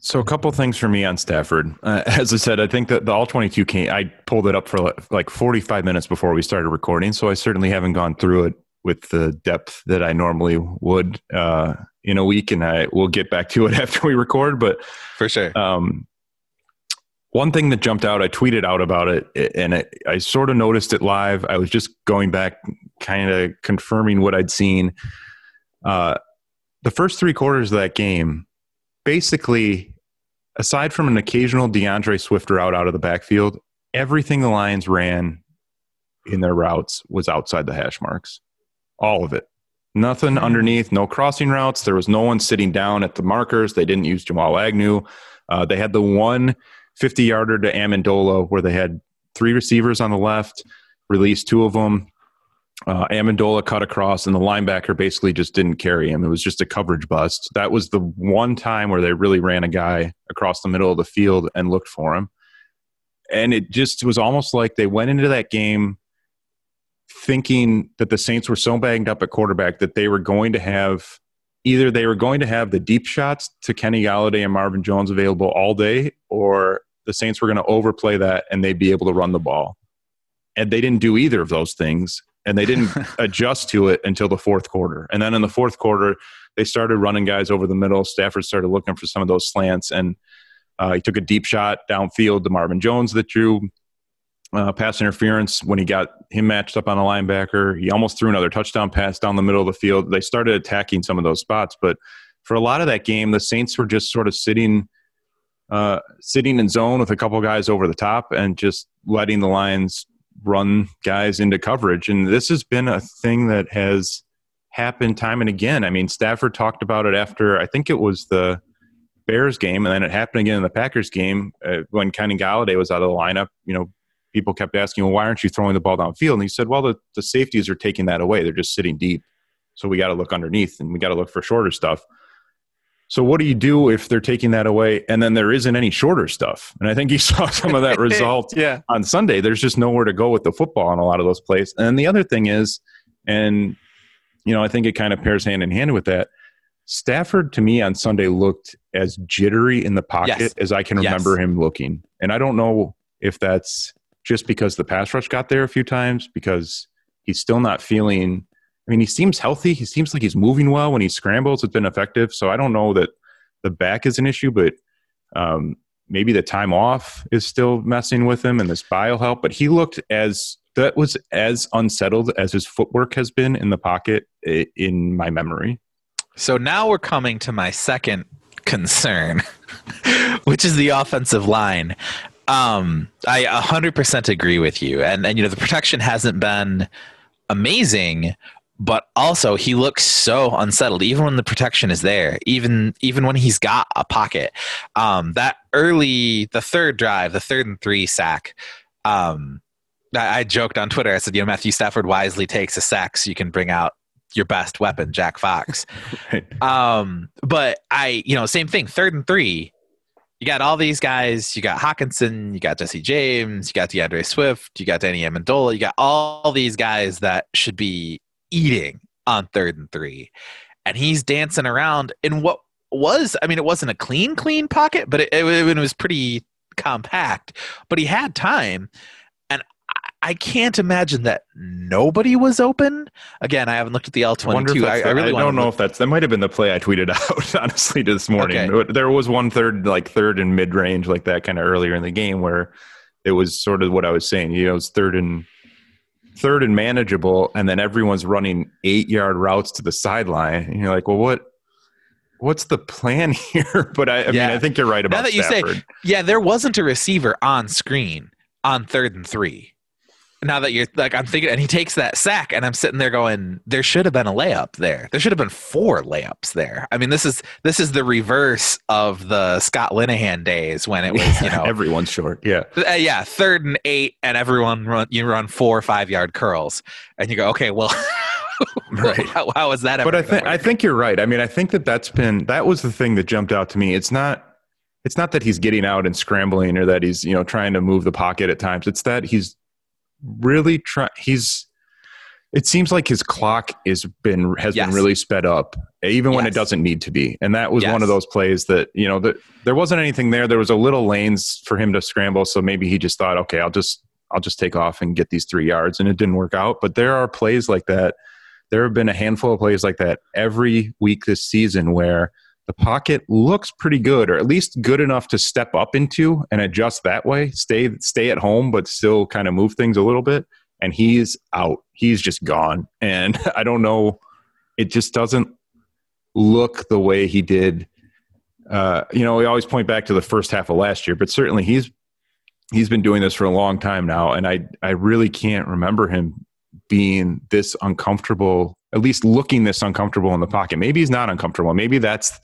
So a couple things for me on Stafford. Uh, *laughs* as I said, I think that the all 22 came, I pulled it up for like 45 minutes before we started recording. So I certainly haven't gone through it with the depth that I normally would uh, in a week. And I will get back to it *laughs* after we record, but for sure. Um, one thing that jumped out, I tweeted out about it and it, I sort of noticed it live. I was just going back, kind of confirming what I'd seen. Uh, the first three quarters of that game, basically, aside from an occasional DeAndre Swift route out of the backfield, everything the Lions ran in their routes was outside the hash marks. All of it. Nothing mm-hmm. underneath, no crossing routes. There was no one sitting down at the markers. They didn't use Jamal Agnew. Uh, they had the one 50 yarder to Amendola where they had three receivers on the left, released two of them. Uh, Amendola cut across, and the linebacker basically just didn't carry him. It was just a coverage bust. That was the one time where they really ran a guy across the middle of the field and looked for him. And it just was almost like they went into that game thinking that the Saints were so banged up at quarterback that they were going to have either they were going to have the deep shots to Kenny Golladay and Marvin Jones available all day, or the Saints were going to overplay that and they'd be able to run the ball. And they didn't do either of those things and they didn't *laughs* adjust to it until the fourth quarter. And then in the fourth quarter, they started running guys over the middle. Stafford started looking for some of those slants, and uh, he took a deep shot downfield to Marvin Jones that drew uh, pass interference when he got him matched up on a linebacker. He almost threw another touchdown pass down the middle of the field. They started attacking some of those spots, but for a lot of that game, the Saints were just sort of sitting. Uh, sitting in zone with a couple guys over the top and just letting the Lions run guys into coverage. And this has been a thing that has happened time and again. I mean, Stafford talked about it after, I think it was the Bears game, and then it happened again in the Packers game uh, when Kenny Golladay was out of the lineup. You know, people kept asking, well, why aren't you throwing the ball downfield? And he said, well, the, the safeties are taking that away. They're just sitting deep. So we got to look underneath and we got to look for shorter stuff. So what do you do if they're taking that away and then there isn't any shorter stuff? And I think you *laughs* saw some of that *laughs* result yeah. on Sunday. There's just nowhere to go with the football in a lot of those plays. And the other thing is, and you know, I think it kind of pairs hand in hand with that. Stafford to me on Sunday looked as jittery in the pocket Yes. as I can remember Yes. him looking. And I don't know if that's just because the pass rush got there a few times because he's still not feeling I mean, he seems healthy. He seems like he's moving well when he scrambles. It's been effective. So I don't know that the back is an issue, but um, maybe the time off is still messing with him and this will help. But he looked as that was as unsettled as his footwork has been in the pocket in my memory. So now we're coming to my second concern, *laughs* which is the offensive line. Um, I 100% agree with you. And, and, you know, the protection hasn't been amazing, but also he looks so unsettled, even when the protection is there, even, even when he's got a pocket. Um, that early, the third drive, the third and three sack, um, I, I joked on Twitter. I said, you know, Matthew Stafford wisely takes a sack so you can bring out your best weapon, Jack Fox. *laughs* Um, but I, you know, same thing. Third and three, you got all these guys. You got Hockenson, you got Jesse James, you got DeAndre Swift, you got Danny Amendola, you got all these guys that should be eating on third and three, and he's dancing around in what was, I mean, it wasn't a clean, clean pocket, but it, it, it was pretty compact. But he had time, and I, I can't imagine that nobody was open. Again, I haven't looked at the L I twenty two. I, I really I don't know look- if that's that might have been the play I tweeted *laughs* out honestly this morning. Okay. But There was one third like third and mid range like that kind of earlier in the game where it was sort of what I was saying. You know, it was third and third and manageable, and then everyone's running eight yard routes to the sideline. And you're like, well, what? What's the plan *laughs* here? But I, I Yeah. mean, I think you're right about Now that you say- Yeah, there wasn't a receiver on screen on third and three. Now that you're like, I'm thinking, and he takes that sack, and I'm sitting there going, there should have been a layup there. There should have been four layups there. I mean, this is this is the reverse of the Scott Linehan days when it was, *laughs* you know, everyone's short. Yeah, uh, yeah, third and eight, and everyone run you run four or five yard curls, and you go, okay, well, *laughs* Right. How, how is that? But I think? I think you're right. I mean, I think that that's been that was the thing that jumped out to me. It's not it's not that he's getting out and scrambling or that he's you know trying to move the pocket at times. It's that he's really trying. He's it seems like his clock is been has Yes. been really sped up, even when it doesn't need to be. And that was one of those plays that you know that there wasn't anything there. There was a little lanes for him to scramble, so maybe he just thought, okay, I'll just I'll just take off and get these three yards, and it didn't work out. But there are plays like that. There have been a handful of plays like that every week this season where the pocket looks pretty good, or at least good enough to step up into and adjust that way. Stay stay at home, but still kind of move things a little bit. And he's out. He's just gone. And *laughs* I don't know. It just doesn't look the way he did. Uh, you know, we always point back to the first half of last year, but certainly he's he's been doing this for a long time now, and I I really can't remember him being this uncomfortable, at least looking this uncomfortable in the pocket. Maybe he's not uncomfortable. Maybe that's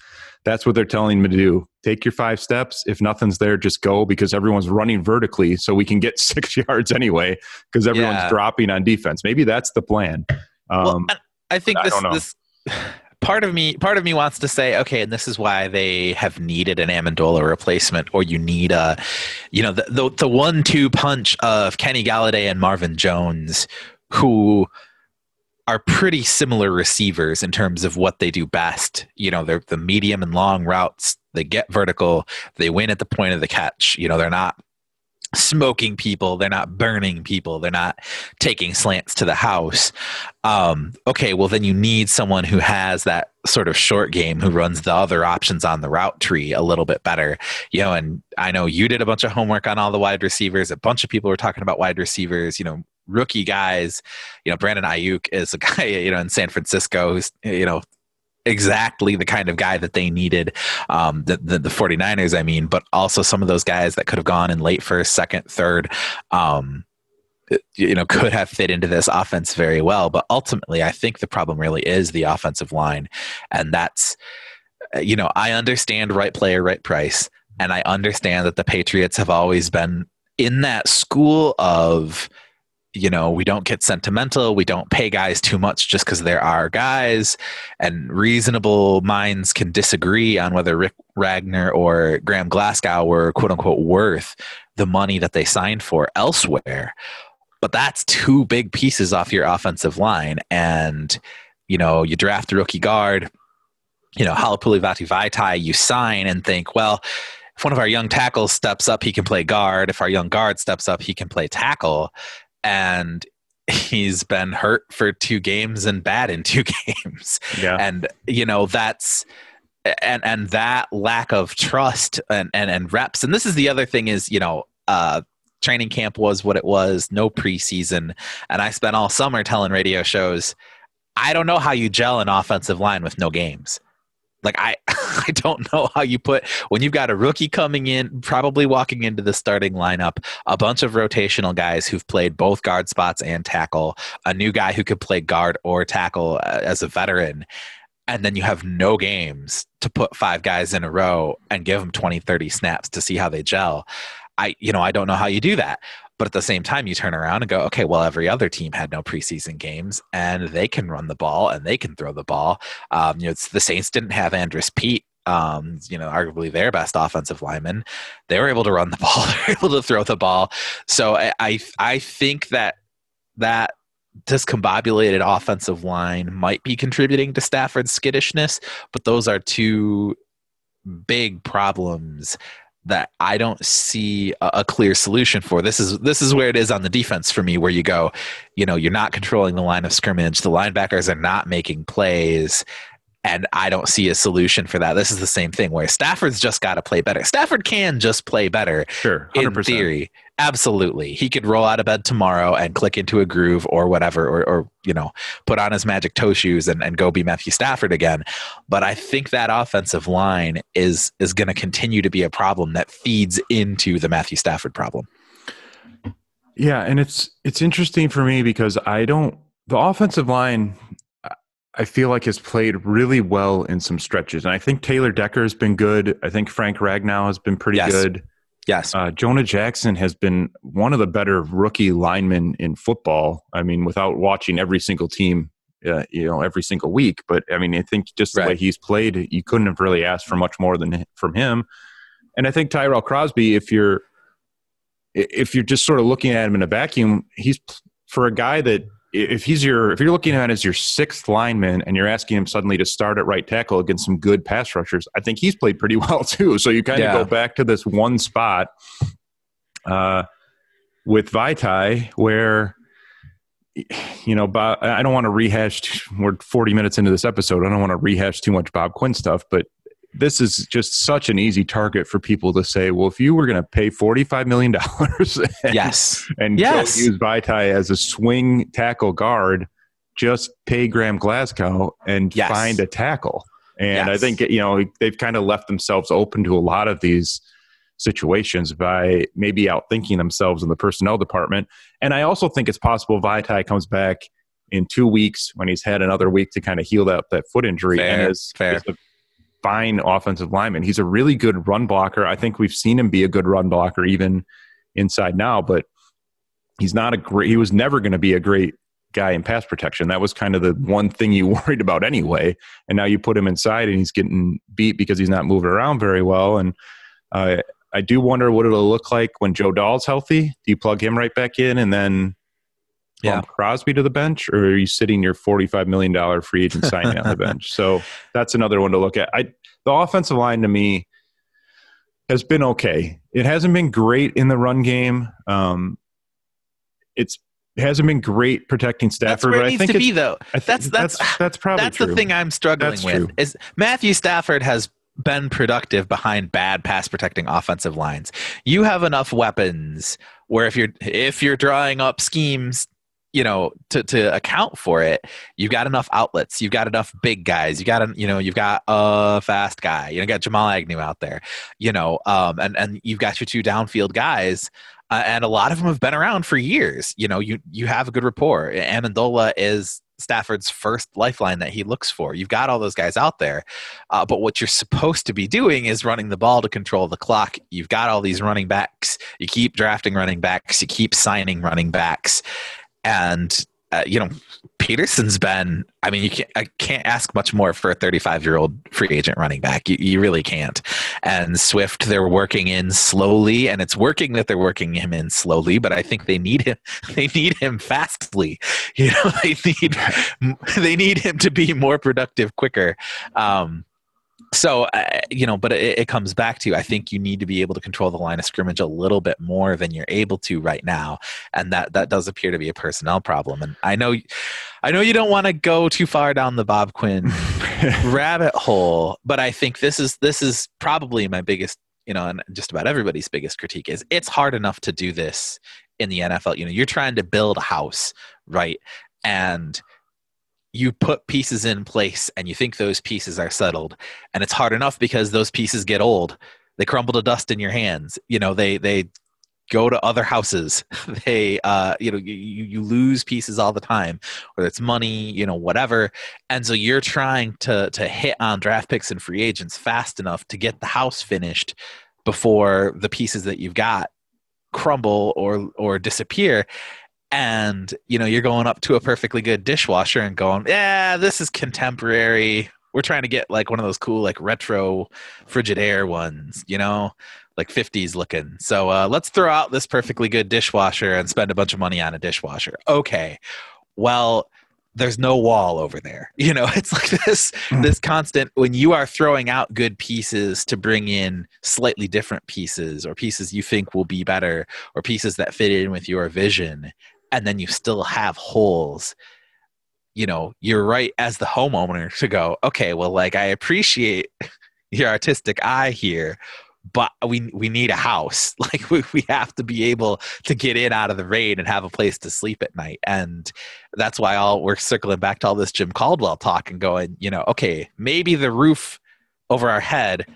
that's what they're telling me to do. Take your five steps. If nothing's there, just go because everyone's running vertically, so we can get *laughs* six yards anyway because everyone's Yeah. dropping on defense. Maybe that's the plan. Um, well, I think this don't this part of me part of me wants to say okay and this is why they have needed an Amendola replacement or you need a you know the the, the one two punch of Kenny Golladay and Marvin Jones who are pretty similar receivers in terms of what they do best. You know they're the medium and long routes. They get vertical. They win at the point of the catch. You know they're not smoking people. They're not burning people. They're not taking slants to the house. Um, okay, well, then you need someone who has that sort of short game who runs the other options on the route tree a little bit better. You know, and I know you did a bunch of homework on all the wide receivers. A bunch of people were talking about wide receivers, you know, rookie guys. You know, Brandon Aiyuk is a *laughs* guy, you know, in San Francisco who's, you know, exactly the kind of guy that they needed um the, the the 49ers i mean but also some of those guys that could have gone in late first second third um you know could have fit into this offense very well but ultimately i think the problem really is the offensive line and that's you know i understand right player right price and i understand that the patriots have always been in that school of you know we don't get sentimental we don't pay guys too much just because there are guys and reasonable minds can disagree on whether Rick Wagner or graham glasgow were quote unquote worth the money that they signed for elsewhere but that's two big pieces off your offensive line. And, you know, you draft a rookie guard, you know, Halapoulivaati Vaitai, you sign and think, well, if one of our young tackles steps up, he can play guard. If our young guard steps up, he can play tackle. And he's been hurt for two games and bad in two *laughs* games. yeah. And, you know, that's and and that lack of trust and, and and reps. And this is the other thing is, you know, uh training camp was what it was, no preseason. And I spent all summer telling radio shows, I don't know how you gel an offensive line with no games. Like I *laughs* I don't know how you put when you've got a rookie coming in, probably walking into the starting lineup, a bunch of rotational guys who've played both guard spots and tackle, a new guy who could play guard or tackle uh, as a veteran. And then you have no games to put five guys in a row and give them 20, 30 snaps to see how they gel. I, you know, I don't know how you do that. But at the same time, you turn around and go, okay, well, every other team had no preseason games and they can run the ball and they can throw the ball. Um, you know, the Saints didn't have Andrus Peat, um, you know, arguably their best offensive lineman. They were able to run the *laughs* ball, they were able to throw the ball. So I, I, I think that that discombobulated offensive line might be contributing to Stafford's skittishness, but those are two big problems that I don't see a, a, clear solution for. This is this is where it is on the defense for me, where you go, you know, you're not controlling the line of scrimmage. The linebackers are not making plays, and I don't see a solution for that. This is the same thing where Stafford's just got to play better. Stafford can just play better, sure, 100%. in theory. Absolutely, he could roll out of bed tomorrow and click into a groove or whatever, or, or you know, put on his magic toe shoes and, and go be Matthew Stafford again. But I think that offensive line is is going to continue to be a problem that feeds into the Matthew Stafford problem. Yeah, and it's it's interesting for me because I don't the offensive line I feel like has played really well in some stretches. And I think Taylor Decker has been good. I think Frank Ragnow has been pretty yes. good. Yes. Uh, Jonah Jackson has been one of the better rookie linemen in football. I mean, without watching every single team, uh, you know, every single week. But I mean, I think just the right. way he's played, you couldn't have really asked for much more than from him. And I think Tyrell Crosby, if you're if you're just sort of looking at him in a vacuum, he's for a guy that if he's your if you're looking at him as your sixth lineman and you're asking him suddenly to start at right tackle against some good pass rushers, I think he's played pretty *laughs* well too. So you kind of Yeah. go back to this one spot uh, with Vaitai where you know Bob, I don't want to rehash. We're 40 minutes into this episode. I don't want to rehash too much Bob Quinn stuff, but this is just such an easy target for people to say, well, if you were going to pay $45 million *laughs* and, yes. and Yes. use Vaitai as a swing tackle guard, just pay Graham Glasgow and Yes. find a tackle. And I think, you know, they've kind of left themselves open to a lot of these situations by maybe outthinking themselves in the personnel department. And I also think it's possible Vaitai comes back in two weeks when he's had another week to kind of heal that, that foot injury Fair, and is, fair. is a fine offensive lineman. He's a really good run blocker. I think we've seen him be a good run blocker even inside now, but he's not a great. He was never going to be a great guy in pass protection. That was kind of the one thing you *laughs* worried about anyway. And now you put him inside, and he's getting beat because he's not moving around very well. And uh, I do wonder what it'll look like when Joe Dahl's healthy. Do you plug him right back in and then yeah. Crosby to the bench, or are you sitting your forty-five million dollar free agent signing on the *laughs* bench? So that's another one to look at. I the offensive line to me has been okay. It hasn't been great in the run game. Um, it's it hasn't been great protecting Stafford. That's where it needs to be, though. Th- that's, that's that's that's probably that's true. the thing I'm struggling that's with. True. Is Matthew Stafford has been productive behind bad pass protecting offensive lines. You have enough weapons where if you're if you're drawing up schemes you know to, to account for it you've got enough outlets you've got enough big guys you got a, you know you've got a fast guy you know got jamal agnew out there you know um, and and you've got your two downfield guys uh, and a lot of them have been around for years you know you you have a good rapport amendola is Stafford's first lifeline that he looks for. You've got all those guys out there, uh, but what you're supposed to be doing is running the ball to control the clock. You've got all these running backs. You keep drafting running backs. You keep signing running backs, and uh, you know Peterson's been. I mean, you can't. I can't ask much more for a 35 year old free agent running back. You, you really can't. And Swift, they're working in slowly, and it's working that they're working him in slowly. But I think they need him. *laughs* They need him fastly. *laughs* You know, they need *laughs* they need him to be more productive quicker. Um, so uh, you know but it, it, comes back to i think you need to be able to control the line of scrimmage a little bit more than you're able to right now. And that that does appear to be a personnel problem. And i know i know you don't want to go too far down the bob quinn *laughs* rabbit hole but i think this is this is probably my biggest you know and just about everybody's biggest critique is it's hard enough to do this in the nfl you know you're trying to build a house right? And you put pieces in place and you think those pieces are settled. And it's hard enough because those pieces get old. They crumble to dust in your hands. You know they they go to other houses. *laughs* They uh you know you, you lose pieces all the time whether it's money you know whatever. And so you're trying to to hit on draft picks and free agents fast enough to get the house finished before the pieces that you've got crumble or or disappear and you know you're going up to a perfectly good dishwasher and going yeah this is contemporary. We're trying to get like one of those cool like retro frigidaire ones you know like 50s looking. So uh, let's throw out this perfectly good dishwasher and spend a bunch of money on a dishwasher. Okay. Well there's no wall over there. *laughs* You know it's like this mm. this constant when you are throwing out good pieces to bring in slightly different pieces or pieces you think will be better or pieces that fit in with your vision and then you still have holes you know you're right as the homeowner to go okay well like i appreciate *laughs* your artistic eye here but we we need a house. *laughs* Like we, we have to be able to get in out of the rain and have a place to sleep at night. And that's why all we're circling back to all this jim caldwell talk and going you know okay maybe the roof over our head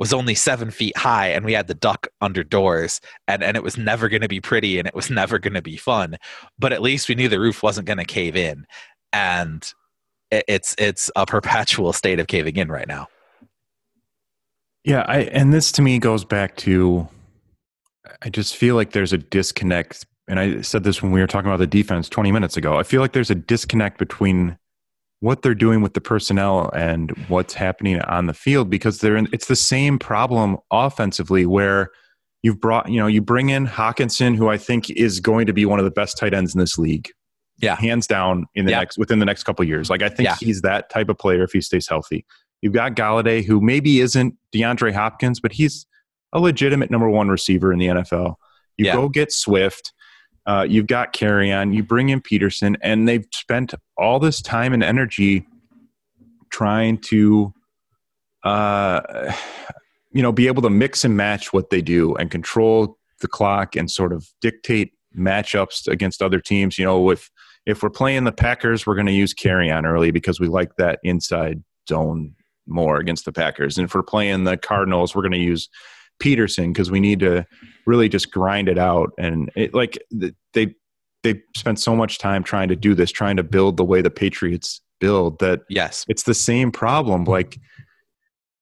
was only seven feet high and we had the duck under doors and, and it was never going to be pretty and it was never going to be fun but at least we knew the roof wasn't going to cave in and it's it's a perpetual state of caving in right now. Yeah i and this to me goes back to i just feel like there's a disconnect and i said this when we were talking about the defense 20 minutes ago i feel like there's a disconnect between what they're doing with the personnel and what's happening on the field because they're in, it's the same problem offensively where you've brought you know you bring in Hockenson who I think is going to be one of the best tight ends in this league. Yeah, hands down in the yeah. next within the next couple years. Like I think yeah. he's that type of player if he stays healthy. You've got Golladay who maybe isn't DeAndre Hopkins, but he's a legitimate number one receiver in the NFL. You yeah. go get Swift. Uh, you've got Kerryon, you bring in Peterson, and they've spent all this time and energy trying to, uh, you know, be able to mix and match what they do and control the clock and sort of dictate matchups against other teams. You know, if if we're playing the Packers, we're going to use Kerryon early because we like that inside zone more against the Packers, and if we're playing the Cardinals, we're going to use Peterson because we need to really just grind it out. And it, like they they spent so much time trying to do this, trying to build the way the Patriots build that yes, it's the same problem. Like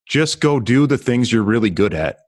just go do the things you're really good at.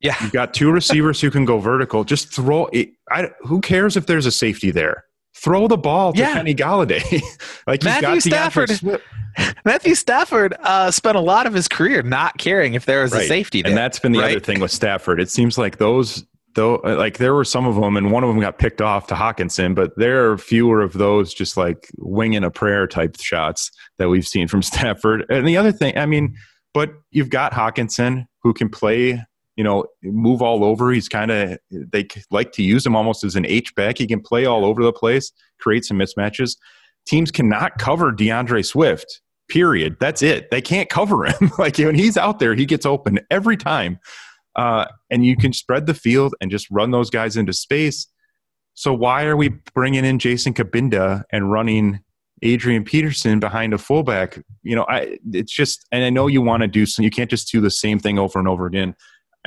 Yeah. You've got two receivers who can go vertical. Just throw it. I, who cares if there's a safety there? Throw the ball to Yeah. Kenny Golladay. *laughs* like Matthew got Stafford. *laughs* Matthew Stafford uh, spent a lot of his career not caring if there was a safety there. And that's been the other thing with Stafford. It seems like those, though, like there were some of them, and one of them got picked off to Hockenson, but there are fewer of those just like winging a prayer type shots that we've seen from *laughs* Stafford. And the other thing, I mean, but you've got Hockenson who can play, you know, move all over. He's kind of, they like to use him almost as an H back. He can play all over the place, create some mismatches. Teams cannot cover DeAndre Swift period. That's it. They can't cover him. *laughs* like when he's out there, he gets open every time. Uh, and you can spread the field and just run those guys into space. So why are we bringing in Jason Cabinda and running Adrian Peterson behind a fullback? You know, I it's just, and I know you want to do some. You can't just do the same thing over and over again.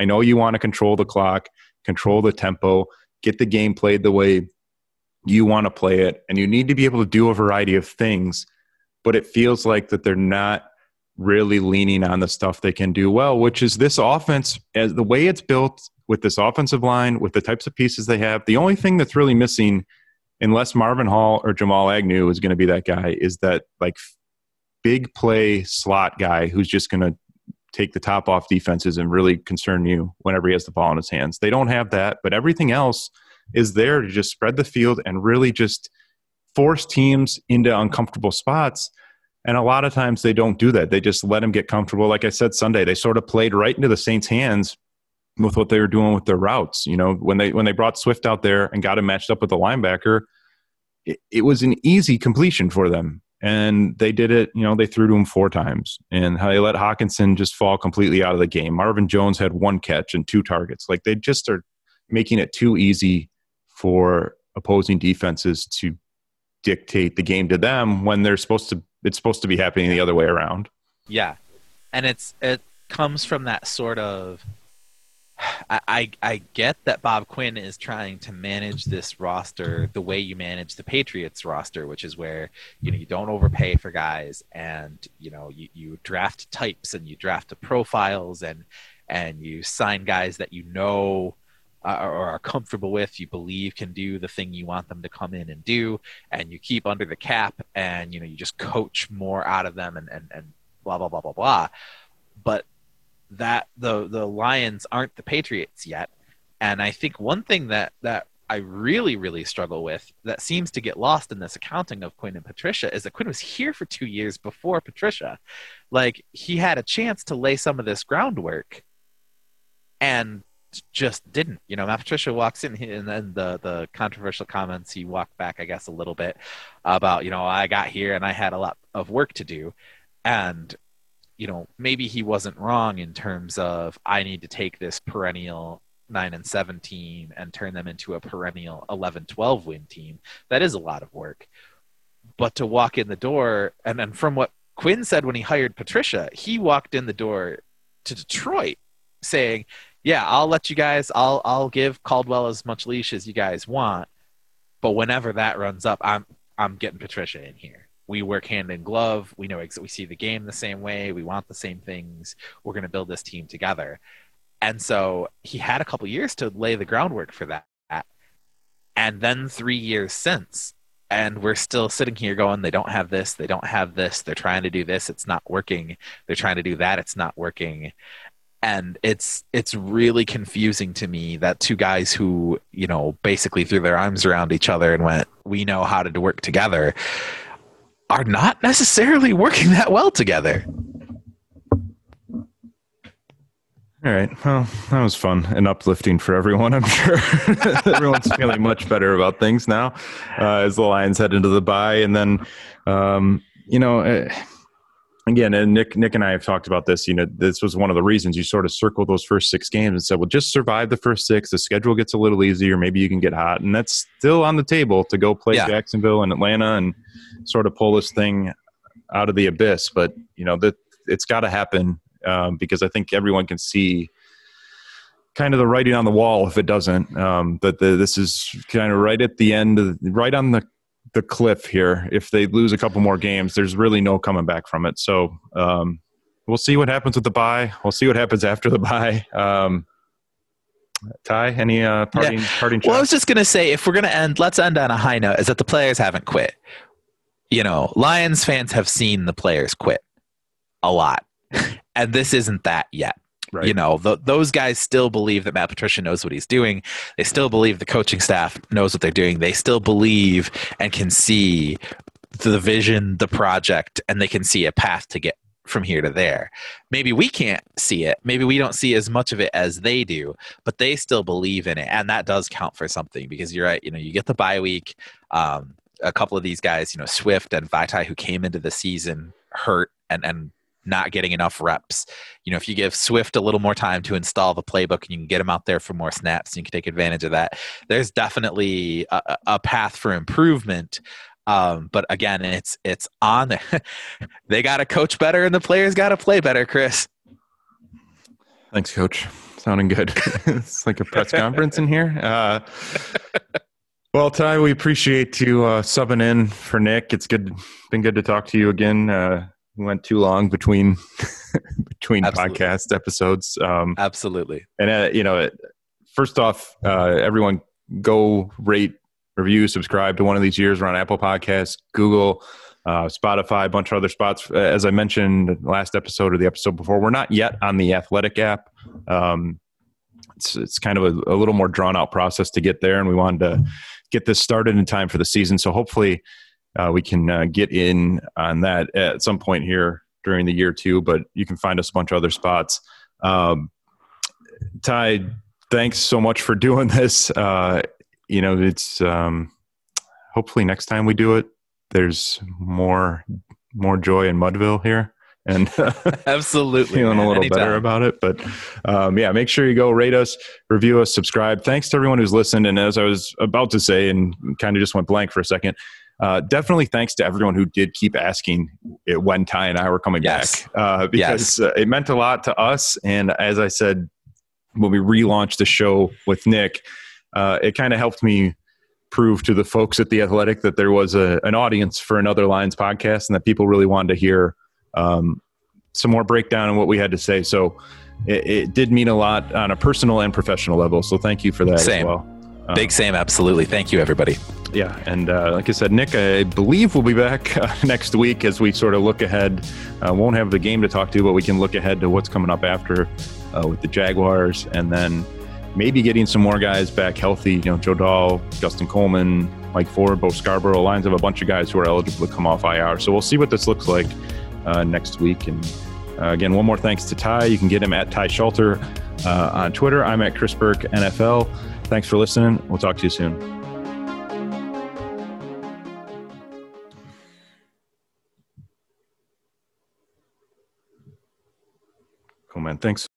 I know you want to control the clock, control the tempo, get the game played the way you want to play it, and you need to be able to do a variety of things but it feels like that they're not really leaning on the stuff they can do well, which is this offense as the way it's built with this offensive line, with the types of pieces they have. The only thing that's really missing, unless Marvin Hall or Jamal Agnew is going to be that guy, is that like big play slot guy who's just going to take the top off defenses and really concern you whenever he has the ball in his hands. They don't have that, but everything else is there to just spread the field and really just force teams into uncomfortable spots. And a lot of times they don't do that. They just let them get comfortable. Like I said Sunday, they sort of played right into the Saints' hands with what they were doing with their routes. You know, when they when they brought Swift out there and got him matched up with the linebacker, it, it was an easy completion for them. And they did it, you know, they threw to him four times. And how they let Hockenson just fall completely out of the game. Marvin Jones had one catch and two targets. Like they just are making it too easy for opposing defenses to dictate the game to them when they're supposed to it's supposed to be happening the other way around. Yeah, and it's it comes from that sort of. I, I get that Bob Quinn is trying to manage this roster the way you manage the Patriots roster, which is where you know you don't overpay for guys, and you know you, you draft types and you draft the profiles and and you sign guys that you know uh, or are comfortable with, you believe can do the thing you want them to come in and do, and you keep under the cap, and you know you just coach more out of them, and and, and blah blah blah blah blah. But that the the Lions aren't the Patriots yet, and I think one thing that that I really really struggle with that seems to get lost in this accounting of Quinn and Patricia is that Quinn was here for two years before Patricia, like he had a chance to lay some of this groundwork, and just didn't. You know, Matt Patricia walks in and then the the controversial comments he walked back, I guess, a little bit about you know I got here and I had a lot of work to do, and you know maybe he wasn't wrong in terms of I need to take this perennial nine and seven team and turn them into a perennial 11 12 win team that is a lot of work but to walk in the door and then from what quinn said when he hired patricia he walked in the door to detroit saying yeah, I'll let you guys. I'll I'll give Caldwell as much leash as you guys want, but whenever that runs up, I'm I'm getting Patricia in here. We work hand in glove. We know ex- we see the game the same way. We want the same things. We're going to build this team together. And so he had a couple years to lay the groundwork for that, and then three years since, and we're still sitting here going, they don't have this, they don't have this. They're trying to do this, it's not working. They're trying to do that, it's not working and it's it's really confusing to me that two guys who you know basically threw their arms around each other and went we know how to work together are not necessarily working that well together All right. Well, that was fun and uplifting for everyone. I'm sure *laughs* everyone's feeling much better about things now uh, as the Lions head into the bye. And then, um, you know, uh, again, and Nick, Nick and I have talked about this. You know, this was one of the reasons you sort of circled those first six games and said, "Well, just survive the first six. The schedule gets a little easier. Maybe you can get hot." And that's still on the table to go play Yeah. Jacksonville and Atlanta and sort of pull this thing out of the abyss. But you know that it's got to happen um, because I think everyone can see kind of the writing on the wall if it doesn't. Um, that the, this is kind of right at the end, of, right on the the cliff here. If they lose a couple more games, there's really no coming back from it. So, um, we'll see what happens with the bye. We'll see what happens after the bye. Um, Ty, any uh, parting yeah. parting? Well, I was just gonna say, if we're gonna end, let's end on a high note. Is that the players haven't quit? You know, Lions fans have seen the players quit a lot, *laughs* and this isn't that yet. Right. You know, th- those guys still believe that Matt Patricia knows what he's doing. They still believe the coaching staff knows what they're doing. They still believe and can see the vision, the project, and they can see a path to get from here to there. Maybe we can't see it. Maybe we don't see as much of it as they do, but they still believe in it. And that does count for something because you're right. You know, you get the bye week. Um, a couple of these guys, you know, Swift and Vaitai, who came into the season hurt and, and not getting enough reps. You know, if you give Swift a little more time to install the playbook and you can get him out there for more snaps, and you can take advantage of that. There's definitely a, a path for improvement. Um, but again, it's it's on. *laughs* they got to coach better, and the players got to play better. Chris, thanks, coach. Sounding good. *laughs* it's like a press conference in here. Uh, *laughs* well, Ty, we appreciate you uh, subbing in for Nick. It's good, been good to talk to you again. Uh, we went too long between *laughs* between Absolutely. podcast episodes. Um, Absolutely. And uh, you know, first off, uh, everyone go rate review, subscribe to one of these years. We're on Apple Podcasts, Google, uh, Spotify, a bunch of other spots. Uh, as I mentioned last episode or the episode before, we're not yet on the Athletic app. Um, it's, it's kind of a, a little more drawn out process to get there, and we wanted to get this started in time for the season. So hopefully, uh, we can uh, get in on that at some point here during the year too. But you can find us a bunch of other spots. Um, Ty, thanks so much for *laughs* doing this. Uh, you know, it's um, hopefully next time we do it, there's more more joy in Mudville here and *laughs* absolutely feeling man, a little anytime. better about it. But um, yeah, make sure you go rate us, review us, subscribe. Thanks to everyone who's listened. And as I was about to say, and kind of just went blank for a second. Uh, definitely thanks to everyone who did keep asking it when Ty and I were coming yes. back uh, because yes. uh, it meant a lot to us. And as I said when we relaunched the show with Nick, uh, it kind of helped me prove to the folks at the Athletic that there was a, an audience for another Lions podcast and that people really wanted to hear um, some more breakdown on what we had to say. So it, it, did mean a lot on a personal and professional level. So thank you for that Same. as well. Um, Big same, absolutely. Thank you, everybody. Yeah, and uh, like I said, Nick, I believe we'll be back uh, *laughs* next week as we sort of look ahead. Uh, won't have the game to talk to, but we can look ahead to what's coming up after uh, with the Jaguars, and then maybe getting some more guys back healthy. You know, Joe Dahl, Justin Coleman, Mike Ford, Bo Scarborough, lines of a bunch of guys who are eligible to come off IR. So we'll see what this looks like uh, next week. And uh, again, one more thanks to Ty. You can get him at Ty Schalter uh, on Twitter. I'm at Chris Burke NFL. Thanks for listening. We'll talk to you soon. Cool, man. Thanks.